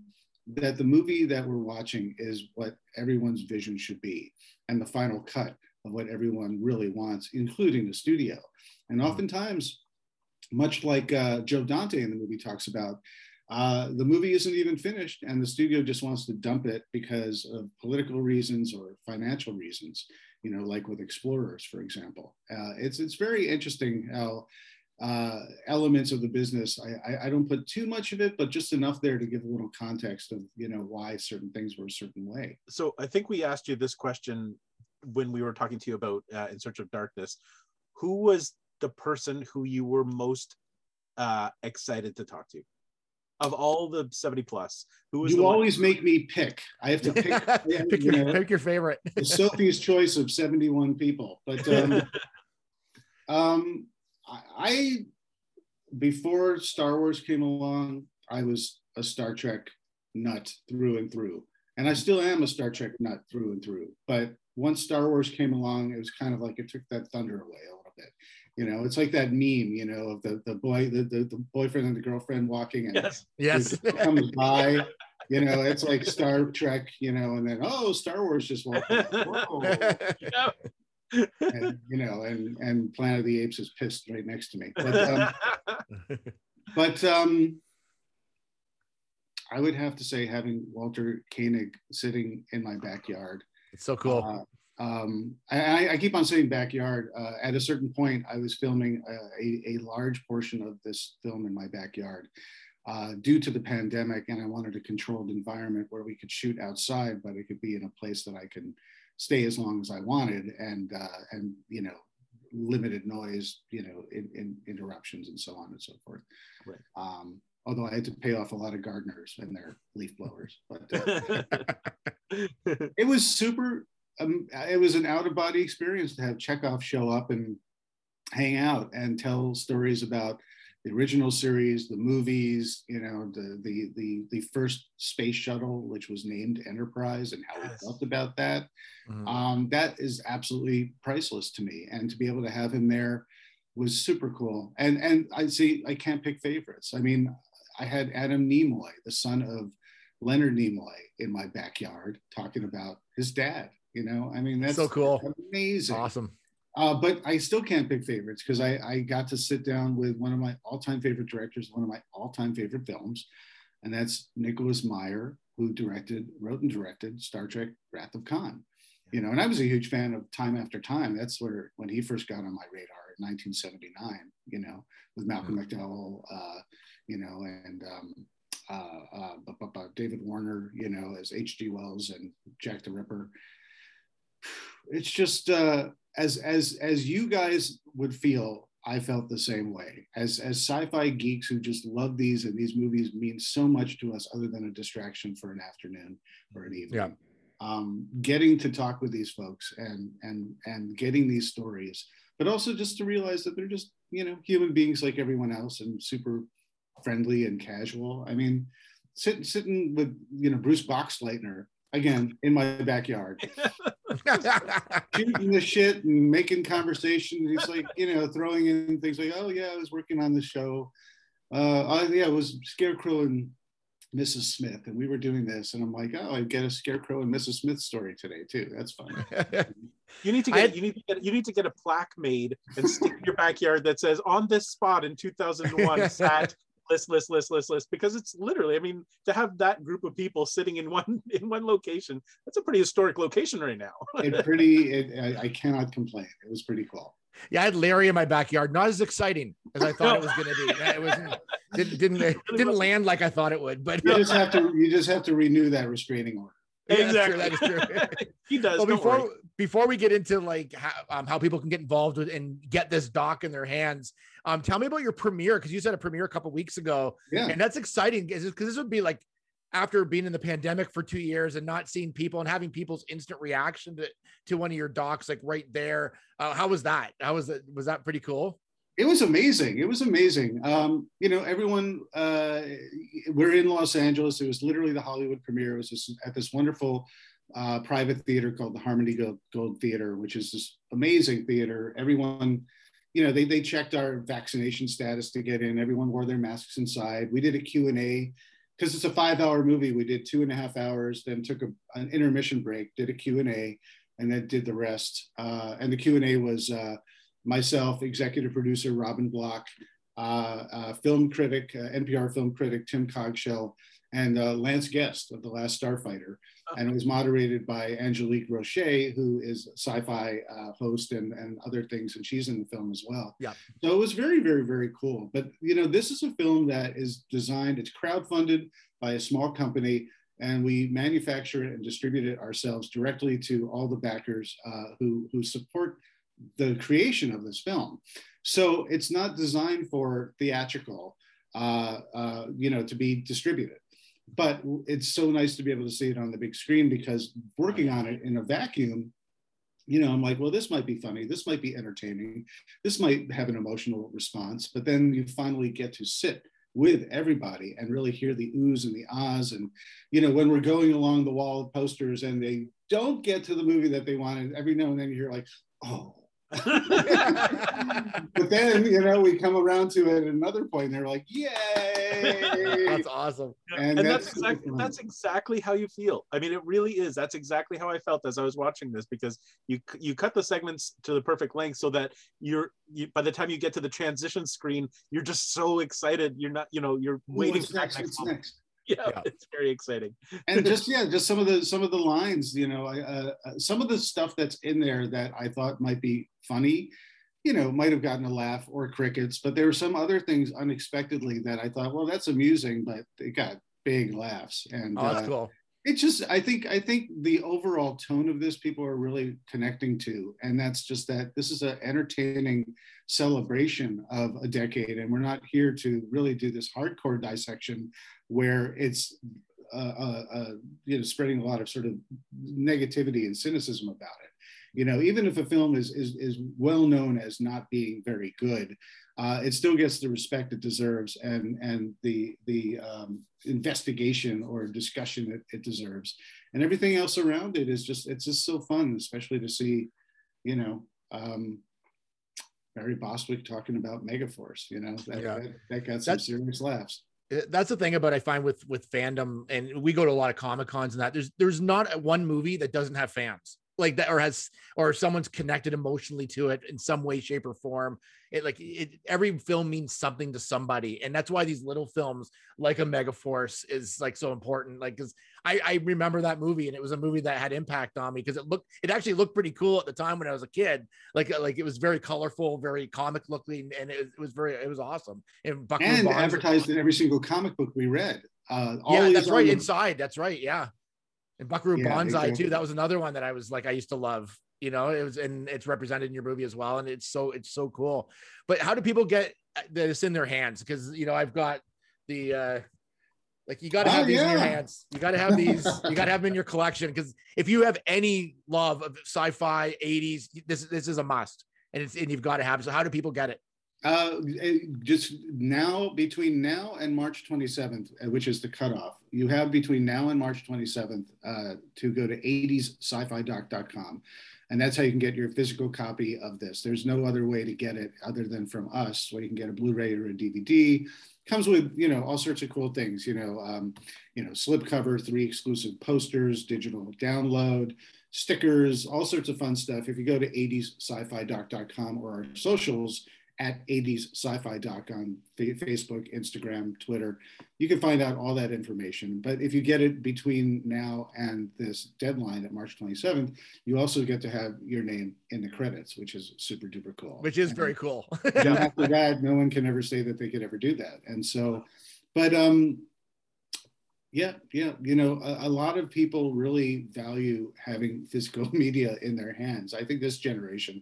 that the movie that we're watching is what everyone's vision should be and the final cut of what everyone really wants, including the studio. And oftentimes, much like uh, Joe Dante in the movie talks about, uh, the movie isn't even finished, and the studio just wants to dump it because of political reasons or financial reasons. You know, like with Explorers, for example. Uh, it's it's very interesting how uh, elements of the business. I, I, I don't put too much of it, but just enough there to give a little context of you know why certain things were a certain way. So I think we asked you this question when we were talking to you about uh, In Search of Darkness. Who was the person who you were most uh, excited to talk to? of all the 70 plus who was you always make me pick. I have to pick, pick, you your, know, pick your favorite. sophie's choice of 71 people. But um, um i before star wars came along i was a star trek nut through and through. And i still am a star trek nut through and through. But once star wars came along it was kind of like it took that thunder away a little bit you know, it's like that meme, you know, of the the boy, the, the, the boyfriend and the girlfriend walking and yes, yes. comes by. You know, it's like Star Trek, you know, and then oh, Star Wars just walked. yeah. and, you know, and and Planet of the Apes is pissed right next to me. But um, but um, I would have to say having Walter Koenig sitting in my backyard. It's so cool. Uh, um, I, I, keep on saying backyard. Uh, at a certain point, I was filming a, a, large portion of this film in my backyard uh, due to the pandemic, and I wanted a controlled environment where we could shoot outside, but it could be in a place that I can stay as long as I wanted, and uh, and you know, limited noise, you know, in, in interruptions and so on and so forth. Right. Um, although I had to pay off a lot of gardeners and their leaf blowers, but uh, it was super um, it was an out of body experience to have Chekhov show up and hang out and tell stories about the original series, the movies, you know, the the the the first space shuttle, which was named Enterprise, and how yes. we felt about that. Mm-hmm. Um, that is absolutely priceless to me, and to be able to have him there was super cool. And and I see I can't pick favorites. I mean, I had Adam Nimoy, the son of Leonard Nimoy, in my backyard talking about his dad you know, I mean, that's so cool, amazing, awesome. Uh, but I still can't pick favorites because I, I got to sit down with one of my all-time favorite directors, one of my all-time favorite films, and that's Nicholas Meyer, who directed, wrote and directed Star Trek: Wrath of Khan. You know, and I was a huge fan of Time After Time. That's where when he first got on my radar in 1979. You know, with Malcolm mm-hmm. McDowell, uh, you know, and um, uh, uh, David Warner, you know, as H.G. Wells and Jack the Ripper it's just uh, as as as you guys would feel i felt the same way. As as sci-fi geeks who just love these and these movies mean so much to us other than a distraction for an afternoon or an evening. Yeah. Um, getting to talk with these folks and and and getting these stories but also just to realize that they're just you know human beings like everyone else and super friendly and casual. I mean sitting sitting with you know bruce boxleitner again in my backyard. Shooting the shit and making conversation he's like you know throwing in things like oh yeah i was working on the show. Uh I, yeah it was scarecrow and mrs smith and we were doing this and i'm like oh i get a scarecrow and mrs smith story today too. That's fun. You need to get you need to get you need to get a plaque made and stick in your backyard that says on this spot in 2001 sat list, list, list, list, list, because it's literally, I mean, to have that group of people sitting in one in one location, that's a pretty historic location right now. it pretty, it, I, I, cannot complain. It was pretty cool. Yeah, I had Larry in my backyard. Not as exciting as I thought no. it was going to be. It was didn't didn't it didn't land like I thought it would. But you just have to you just have to renew that restraining order. Yeah, exactly. That is true. That is true. he does. Well, before worry. before we get into like how, um, how people can get involved with and get this doc in their hands, um, tell me about your premiere because you said a premiere a couple weeks ago. Yeah, and that's exciting because this would be like after being in the pandemic for two years and not seeing people and having people's instant reaction to to one of your docs like right there. Uh, how was that? How was that Was that pretty cool? it was amazing. It was amazing. Um, you know, everyone, uh, we're in Los Angeles. It was literally the Hollywood premiere. It was this, at this wonderful uh, private theater called the Harmony Gold, Gold, Theater, which is this amazing theater. Everyone, you know, they, they checked our vaccination status to get in. Everyone wore their masks inside. We did a Q&A because it's a five hour movie. We did two and a half hours, then took a, an intermission break, did a Q&A, and then did the rest. Uh, and the Q&A was, uh, myself, executive producer Robin Block, uh, uh, film critic, uh, NPR film critic Tim Cogshell, and uh, Lance Guest of The Last Starfighter. And it was moderated by Angelique Roche, who is a sci-fi uh, host and, and other things, and she's in the film as well. Yeah. So it was very, very, very cool. But you know, this is a film that is designed, it's crowdfunded by a small company, and we manufacture it and distribute it ourselves directly to all the backers uh, who, who support the creation of this film. So it's not designed for theatrical, uh, uh, you know, to be distributed but it's so nice to be able to see it on the big screen because working on it in a vacuum you know i'm like well this might be funny this might be entertaining this might have an emotional response but then you finally get to sit with everybody and really hear the oohs and the ahs and you know when we're going along the wall of posters and they don't get to the movie that they wanted every now and then you hear like oh but then you know we come around to it at another point and they're like yay That's awesome. and, And that's that's exactly fun. that's exactly how you feel. I mean, it really is. That's exactly how I felt as I was watching this because you you cut the segments to the perfect length so that you're you, by the time you get to the transition screen, you're just so excited. You're not, you know, you're waiting what's for next? next next? Yeah, Yeah. it's very exciting. and just yeah just some of the some of the lines you know uh, uh, some of the stuff that's in there that i thought might be funny you know might have gotten a laugh or crickets but there were some other things unexpectedly that i thought well that's amusing but it got big laughs and Oh, that's uh, cool. It's just i think i think the overall tone of this people are really connecting to and that's just that this is an entertaining celebration of a decade and we're not here to really do this hardcore dissection where it's uh, uh, uh, you know spreading a lot of sort of negativity and cynicism about it. You know even if a film is is, is well known as not being very good uh, it still gets the respect it deserves and and the the um, investigation or discussion it, it deserves and everything else around it is just it's just so fun especially to see you know um, Barry Bostwick talking about Megaforce, you know, that, Yeah. that, that got some That's- serious laughs. That's the thing about I find with with fandom, and we go to a lot of comic cons and that there's there's not one movie that doesn't have fans like that or has or someone's connected emotionally to it in some way, shape, or form. It like it every film means something to somebody, and that's why these little films like a Megaforce is like so important. Like because I I remember that movie and it was a movie that had impact on me because it looked it actually looked pretty cool at the time when I was a kid. Like like it was very colorful, very comic looking, and it, it was very it was awesome. And Buckaroo And Bonds- advertised in every single comic book we read. Uh, yeah, that's right. the- Inside, that's right. Yeah, and Buckaroo Yeah, Banzai exactly. too. That was another one that I was like, I used to love. You know, it was and it's represented in your movie as well, and it's so it's so cool. But how do people get uh, this in their hands? Because you know, I've got the uh like you got to Oh, have these in your hands. You got to have these. you got to have them in your collection because if you have any love of sci-fi 80s, this this is a must, and it's and you've got to have. it. So how do people get it? Uh, eh, just now, between now and March 27th, uh, which is the cutoff, you have between now and March 27th uh, to go to 80ssci-fi.com. And that's how you can get your physical copy of this. There's no other way to get it other than from us, where you can get a Blu-ray or a DVD. Comes with, you know, all sorts of cool things, you know, um, you know, slipcover, three exclusive posters, digital download, stickers, all sorts of fun stuff. If you go to 80ssci-fi.com or our socials, at 80s sci-fi doc on Facebook, Instagram, Twitter. You can find out all that information. But if you get it between now and this deadline at March 27th, you also get to have your name in the credits, which is super duper cool. Which is And- very cool. after that, no one can ever say that they could ever do that. And so, but um, yeah, yeah, you know, a, a lot of people really value having physical media in their hands. I think this generation,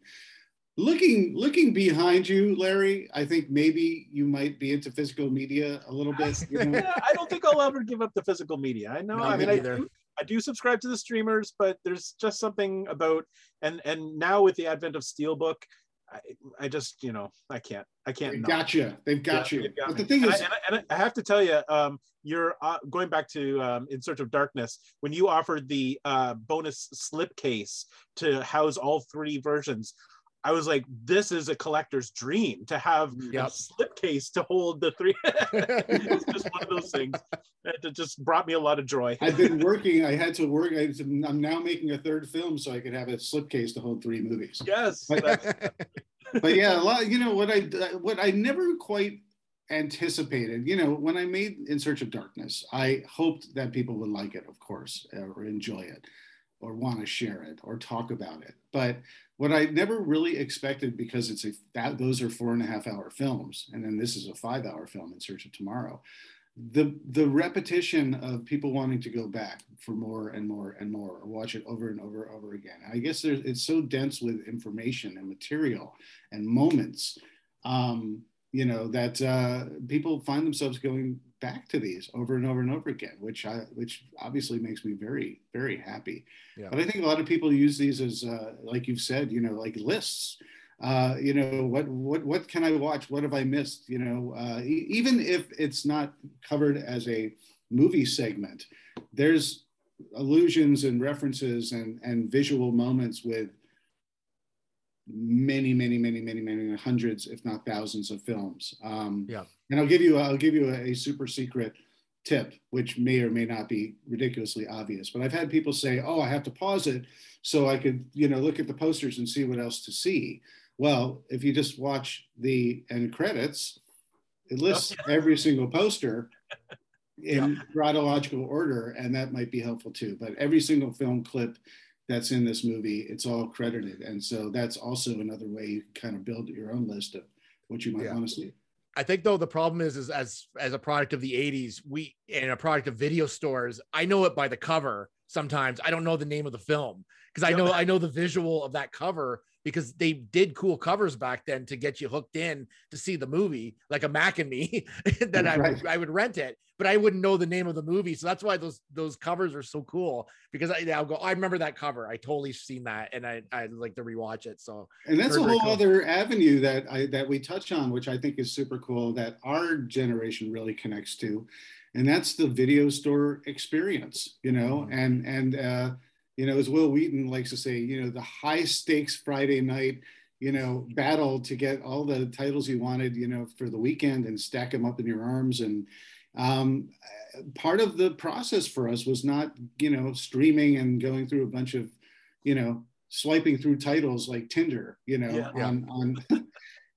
looking looking behind you, Larry, I think maybe you might be into physical media a little bit. You know? Yeah, I don't think I'll ever give up the physical media. I know. No, I me mean, I do, I do subscribe to the streamers, but there's just something about and and now with the advent of Steelbook, I, I just you know I can't I can't. They've got you. They've got Yeah, you. they've got But me. the thing And is, I, and I, and I have to tell you, um, you're uh, going back to um, In Search of Darkness when you offered the uh, bonus slipcase to house all three versions. I was like, this is a collector's dream to have a slipcase to hold the three. it's just one of those things that just brought me a lot of joy. I've been working. I had to work. I, I'm now making a third film so I could have a slipcase to hold three movies. yes, But- but yeah, a lot. You know what I what I never quite anticipated, you know, when I made In Search of Darkness, I hoped that people would like it, of course, or enjoy it, or want to share it, or talk about it. But what I never really expected, because it's a that those are four and a half hour films, and then this is a five hour film, In Search of Tomorrow. The the repetition of people wanting to go back for more and more and more, or watch it over and over and over again. I guess there's, it's so dense with information and material and moments. Um, you know that uh, people find themselves going back to these over and over and over again, which I, which obviously makes me very very happy. Yeah. But I think a lot of people use these as uh, like you've said, you know, like lists. Uh, you know what what what can I watch? What have I missed? You know, uh, e- even if it's not covered as a movie segment, there's allusions and references and and visual moments with many, many, many, many, many hundreds, if not thousands, of films. Um, yeah. And I'll give you, I'll give you a, a, super secret tip, which may or may not be ridiculously obvious. But I've had people say, "Oh, I have to pause it so I could, you know, look at the posters and see what else to see." Well, if you just watch the end credits, it lists every single poster in yeah. chronological order, and that might be helpful too. But every single film clip that's in this movie, it's all credited. And so that's also another way you can kind of build your own list of what you might yeah. want to see. I think though the problem is is as as a product of the 80s, we and a product of video stores, I know it by the cover sometimes. I don't know the name of the film because I know I know the visual of that cover because they did cool covers back then to get you hooked in to see the movie, like a Mac and Me, that I would I would rent it, but I wouldn't know the name of the movie. So that's why those those covers are so cool because I, I'll go, I remember that cover. I totally seen that, and I I like to rewatch it. So and that's a whole cool. other avenue that I that we touch on, which I think is super cool that our generation really connects to, and that's the video store experience. You know, mm-hmm. and and uh, you know, as Wil Wheaton likes to say, you know, the high stakes Friday night, you know, battle to get all the titles you wanted, you know, for the weekend and stack them up in your arms. And um, part of the process for us was not, you know, streaming and going through a bunch of, you know, swiping through titles like Tinder, you know, yeah, on, yeah. on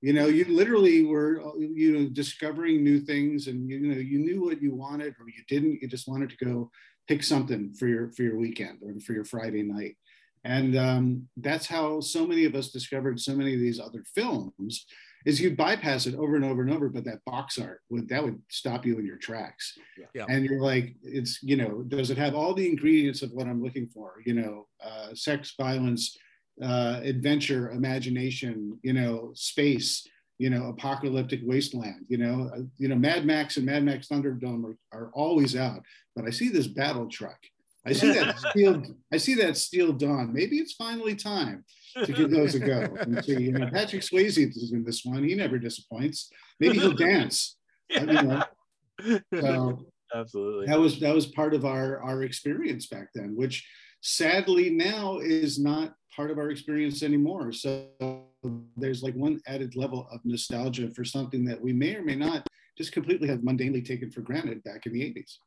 you know, you literally were, you know, discovering new things and, you know, you knew what you wanted or you didn't, you just wanted to go pick something for your for your weekend or for your Friday night. And um, that's how so many of us discovered so many of these other films is you bypass it over and over and over, but that box art would that would stop you in your tracks. Yeah. And you're like, it's you know, does it have all the ingredients of what I'm looking for? You know, uh, sex, violence, uh, adventure, imagination, you know, space, you know, apocalyptic wasteland. You know, uh, you know, Mad Max and Mad Max Thunderdome are, are always out, but I see this battle truck. I see that steel. I see that steel dawn. Maybe it's finally time to give those a go. And see, you know, Patrick Swayze is in this one. He never disappoints. Maybe he'll dance. Yeah. You know. So absolutely that was that was part of our our experience back then, which sadly now is not part of our experience anymore. So there's like one added level of nostalgia for something that we may or may not just completely have mundanely taken for granted back in the 80s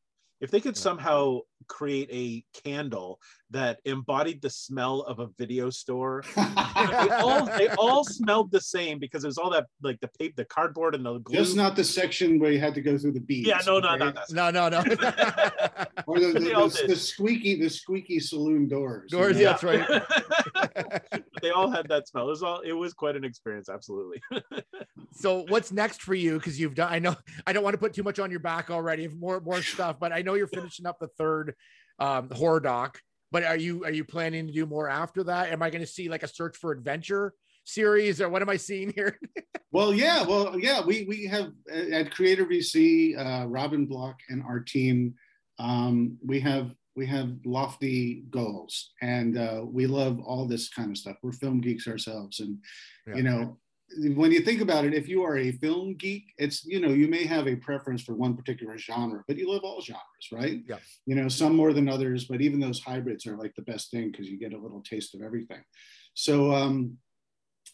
if they could somehow create a candle that embodied the smell of a video store. They all they all smelled the same because it was all that like the paper the cardboard and the glue. Just not the section where you had to go through the beads yeah no no no no. No no or the, the, the, the, squeaky the squeaky saloon doors doors you know? yeah that's right. They all had that smell. It was all it was quite an experience absolutely. So what's next for you? Because you've done i know i don't want to put too much on your back already more more stuff but i know you're finishing up the third um, horror doc. But are you are you planning to do more after that? Am I going to see like a search for adventure series, or what am I seeing here? well, yeah, well, yeah, we we have at Creator VC, uh, Robin Block and our team, um, we have we have lofty goals, and uh, we love all this kind of stuff. We're film geeks ourselves, and yeah. you know, when you think about it, if you are a film geek, it's you know you may have a preference for one particular genre, but you love all genres, right? Yeah. You know, some more than others, but even those hybrids are like the best thing because you get a little taste of everything. So, um,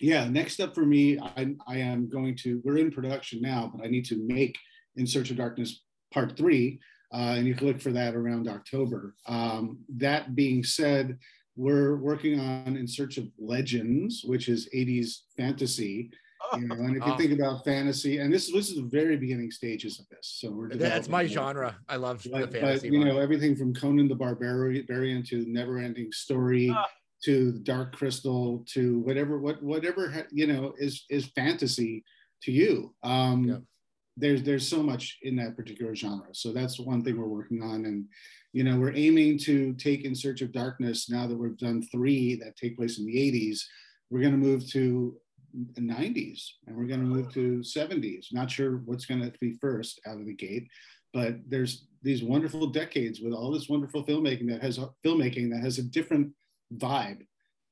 yeah, next up for me, I, I am going to. We're in production now, but I need to make In Search of Darkness Part Three, uh, and you can look for that around October. Um, that being said we're working on In Search of Legends, which is 80s fantasy. You know, and if you Oh. think about fantasy, and this, this is the very beginning stages of this. So we're That's my more. genre. I love the fantasy. but you one. know, everything from Conan the Barbarian to Never Ending Story Ah. to Dark Crystal to whatever what whatever you know is is fantasy to you. Um, Yeah. There's there's so much in that particular genre. So that's one thing we're working on, and you know we're aiming to take In Search of Darkness. Now that we've done three that take place in the 80s, we're going to move to 90s and we're going to move to 70s. Not sure what's going to be first out of the gate, but there's these wonderful decades with all this wonderful filmmaking that has filmmaking that has a different vibe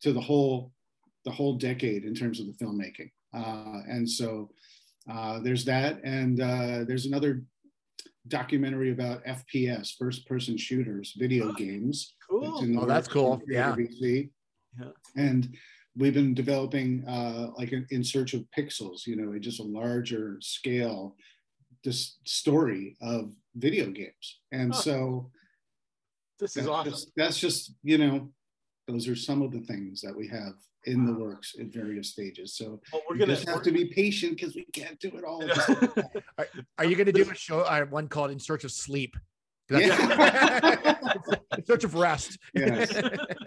to the whole the whole decade in terms of the filmmaking. Uh, and so uh, there's that, and uh, there's another documentary about FPS, first person shooters, video Oh, games. Cool. in the Oh, that's cool. Yeah. KWC. Yeah. And we've been developing uh, like an in search of pixels, you know, just a larger scale this story of video games. And Huh. so This is that's awesome. just, that's just, you know, those are some of the things that we have in the works at various stages. So Well, we're gonna. just have to be patient because we can't do it all. at the same time. Are you going to do a show? Uh, one called In Search of Sleep. Yeah. In Search of Rest. Yes.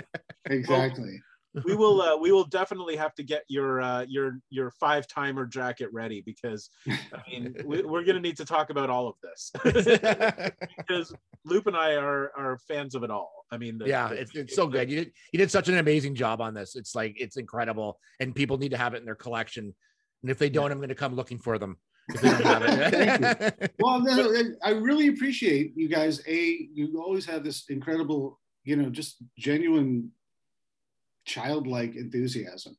exactly. We will uh, we will definitely have to get your uh, your your five timer jacket ready because I mean we, we're going to need to talk about all of this because Loop and I are are fans of it all. I mean, the- yeah, the- it's, it's so good. You did you did such an amazing job on this. It's like it's incredible, and people need to have it in their collection. And if they don't, I'm going to come looking for them. If they don't have it. Well, no, I really appreciate you guys. A, you always have this incredible, you know, just genuine childlike enthusiasm.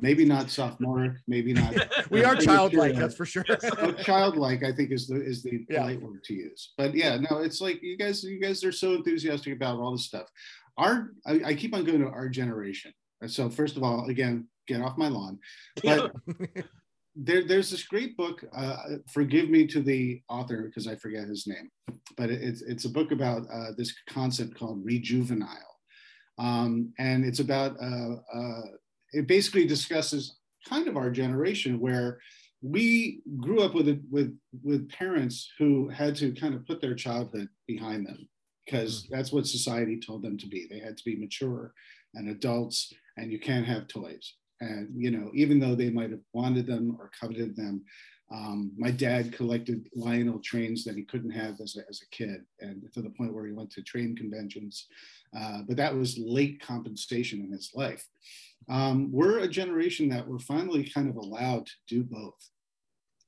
Maybe not sophomoric, maybe not. we are childlike, that's for sure. childlike, I think, is the is the Yeah. polite word to use. But yeah, no, it's like you guys, you guys are so enthusiastic about all this stuff. Our, I, I keep on going to our generation. So, first of all, again, get off my lawn. But there, there's this great book. Uh, forgive me to the author because I forget his name, but it- it's it's a book about uh, this concept called rejuvenile, um, and it's about uh, uh, it basically discusses kind of our generation where we grew up with with with parents who had to kind of put their childhood behind them because that's what society told them to be. They had to be mature and adults, and you can't have toys and you know even though they might have wanted them or coveted them um, my dad collected lionel trains that he couldn't have as a, as a kid and to the point where he went to train conventions. Uh, but that was late compensation in his life. Um, we're a generation that we're finally kind of allowed to do both.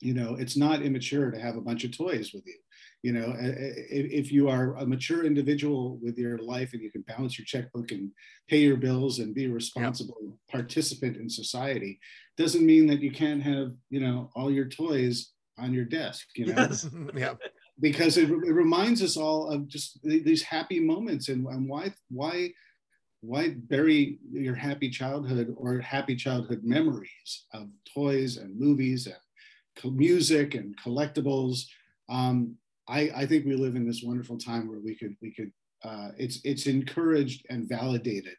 You know it's not immature to have a bunch of toys with you you know if you are a mature individual with your life and you can balance your checkbook and pay your bills and be a responsible participant in society doesn't mean that you can't have you know all your toys on your desk you know? Yeah. because it, it reminds us all of just these happy moments and, and why why why bury your happy childhood or happy childhood memories of toys and movies and music and collectibles um, I, I think we live in this wonderful time where we could we could uh, it's it's encouraged and validated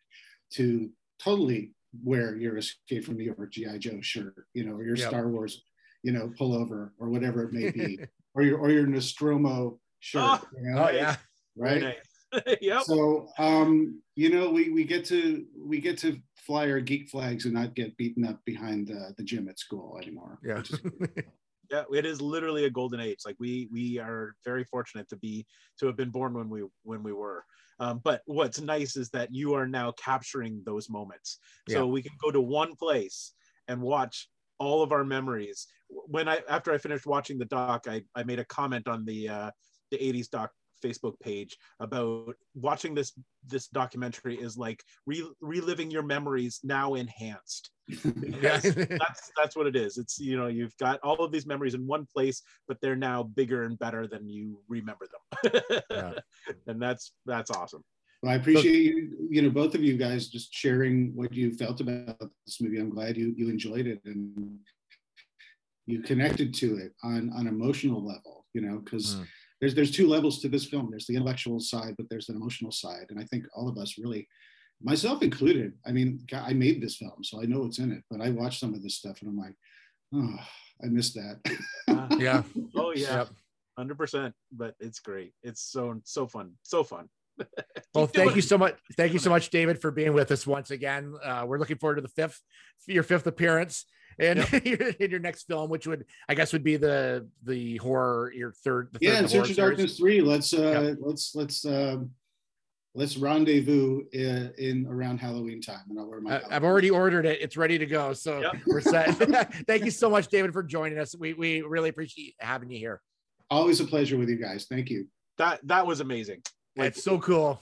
to totally wear your Escape from New York GI Joe shirt, you know, or your Yep. Star Wars, you know, pullover or whatever it may be, or your or your Nostromo shirt, Oh, you know, Oh yeah. right? Nice. yep. So um, you know, we we get to we get to fly our geek flags and not get beaten up behind uh, the gym at school anymore. Yeah. yeah it is literally a golden age. Like we we are very fortunate to be to have been born when we when we were. Um, but what's nice is that you are now capturing those moments. So we can go to one place and watch all of our memories. When i after i finished watching the doc i, I made a comment on the uh, the 80s doc facebook page about watching this this documentary is like re- reliving your memories now enhanced. That's that's what it is. It's you know you've got all of these memories in one place, but they're now bigger and better than you remember them, Yeah. and that's that's awesome. Well, I appreciate you, you know, both of you guys just sharing what you felt about this movie. I'm glad you you enjoyed it and you connected to it on on emotional level, you know, because Mm. There's there's two levels to this film. There's the intellectual side, but there's an emotional side. And I think all of us really, myself included, I mean, I made this film, so I know what's in it, but I watched some of this stuff and I'm like, Oh, I missed that. Yeah. oh yeah, Yep. hundred percent. But it's great. It's so so fun, so fun. Well, thank you so much. Thank you so much, David, for being with us once again. Uh, we're looking forward to the fifth, your fifth appearance and in your next film, which would, I guess, would be the the horror, your third. The yeah, third in Search of series. Darkness three. Let's uh, let's let's um, let's rendezvous in, in around Halloween time, and I'll wear my. I- I've already ordered it. It's ready to go. So Yep. we're set. Thank you so much, David, for joining us. We we really appreciate having you here. Always a pleasure with you guys. Thank you. That that was amazing. Like it's so cool.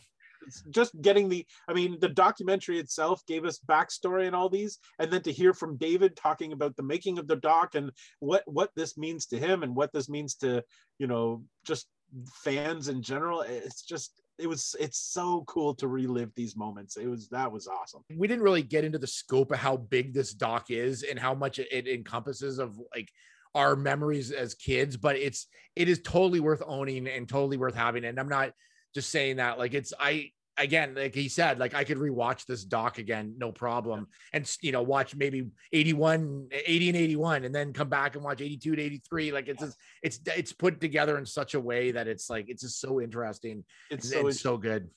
Just getting the i mean the documentary itself gave us backstory and all these and then to hear from david talking about the making of the doc and what what this means to him and what this means to you know just fans in general it's just it was it's so cool to relive these moments. It was that was awesome. We didn't really get into the scope of how big this doc is and how much it encompasses of like our memories as kids but it's it is totally worth owning and totally worth having. And i'm not just saying that like it's i again like he said like i could rewatch this doc again no problem and you know watch maybe 81 80 and 81 and then come back and watch 82 to 83 like it's just, it's it's put together in such a way that it's like it's just so interesting it's and so so good.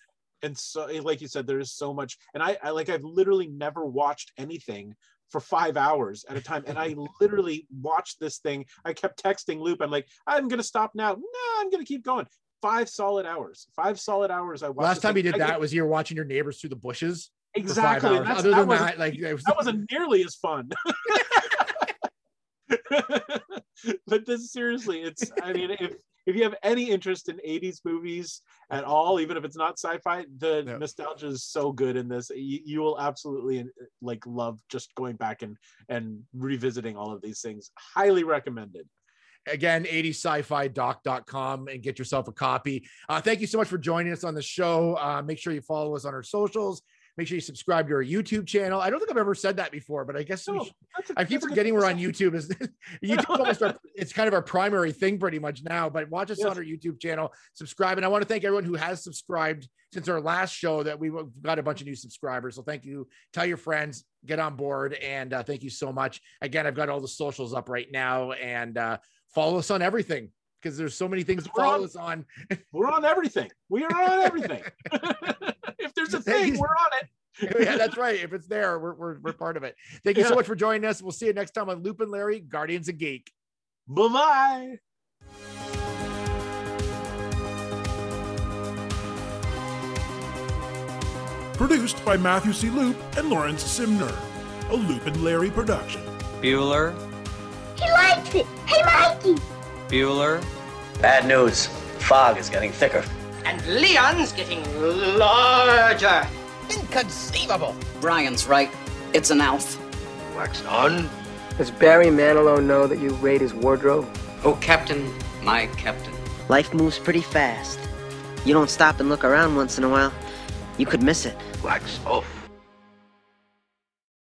And so like you said there's so much and I, I like i've literally never watched anything for five hours at a time and i literally watched this thing. I kept texting loop. I'm like i'm gonna stop now. No i'm gonna keep going five solid hours. Five solid hours i watched last time you did I that was you were watching your neighbors through the bushes exactly. other that than that like it was that wasn't nearly as fun. But this seriously it's i mean if if you have any interest in 80s movies at all even if it's not sci-fi the nostalgia is so good in this. You, you will absolutely uh, like love just going back and and revisiting all of these things. Highly recommended again 80sci-fi-doc.com and get yourself a copy. Uh, thank you so much for joining us on the show. Uh, make sure you follow us on our socials. Make sure you subscribe to our youtube channel. I don't think i've ever said that before but i guess we No, should- a- i keep that's a good forgetting we're on youtube. Is youtube almost our, it's kind of our primary thing pretty much now but watch us Yes. on our youtube channel. Subscribe and i want to thank everyone who has subscribed since our last show that we've got a bunch of new subscribers. So thank you. Tell your friends get on board and uh, thank you so much. Again i've got all the socials up right now and uh, follow us on everything because there's so many things to We're follow on- us on we're on everything we are on everything if there's a thing we're on it yeah, that's right. If it's there, we're, we're, we're part of it. Thank you so much for joining us. We'll see you next time on Loop and Larry, Guardians of Geek. bye-bye Produced by Matthew C. Loop and Lawrence Simner. A Loop and Larry production. Bueller, He likes it. Hey, Mikey. Bueller, Bad news. Fog is getting thicker. And Leon's getting larger. Inconceivable. Brian's right. It's an elf. Wax on. Does Barry Manilow know that you raid his wardrobe? Oh, Captain, my Captain. Life moves pretty fast. You don't stop and look around once in a while, you could miss it. Wax off.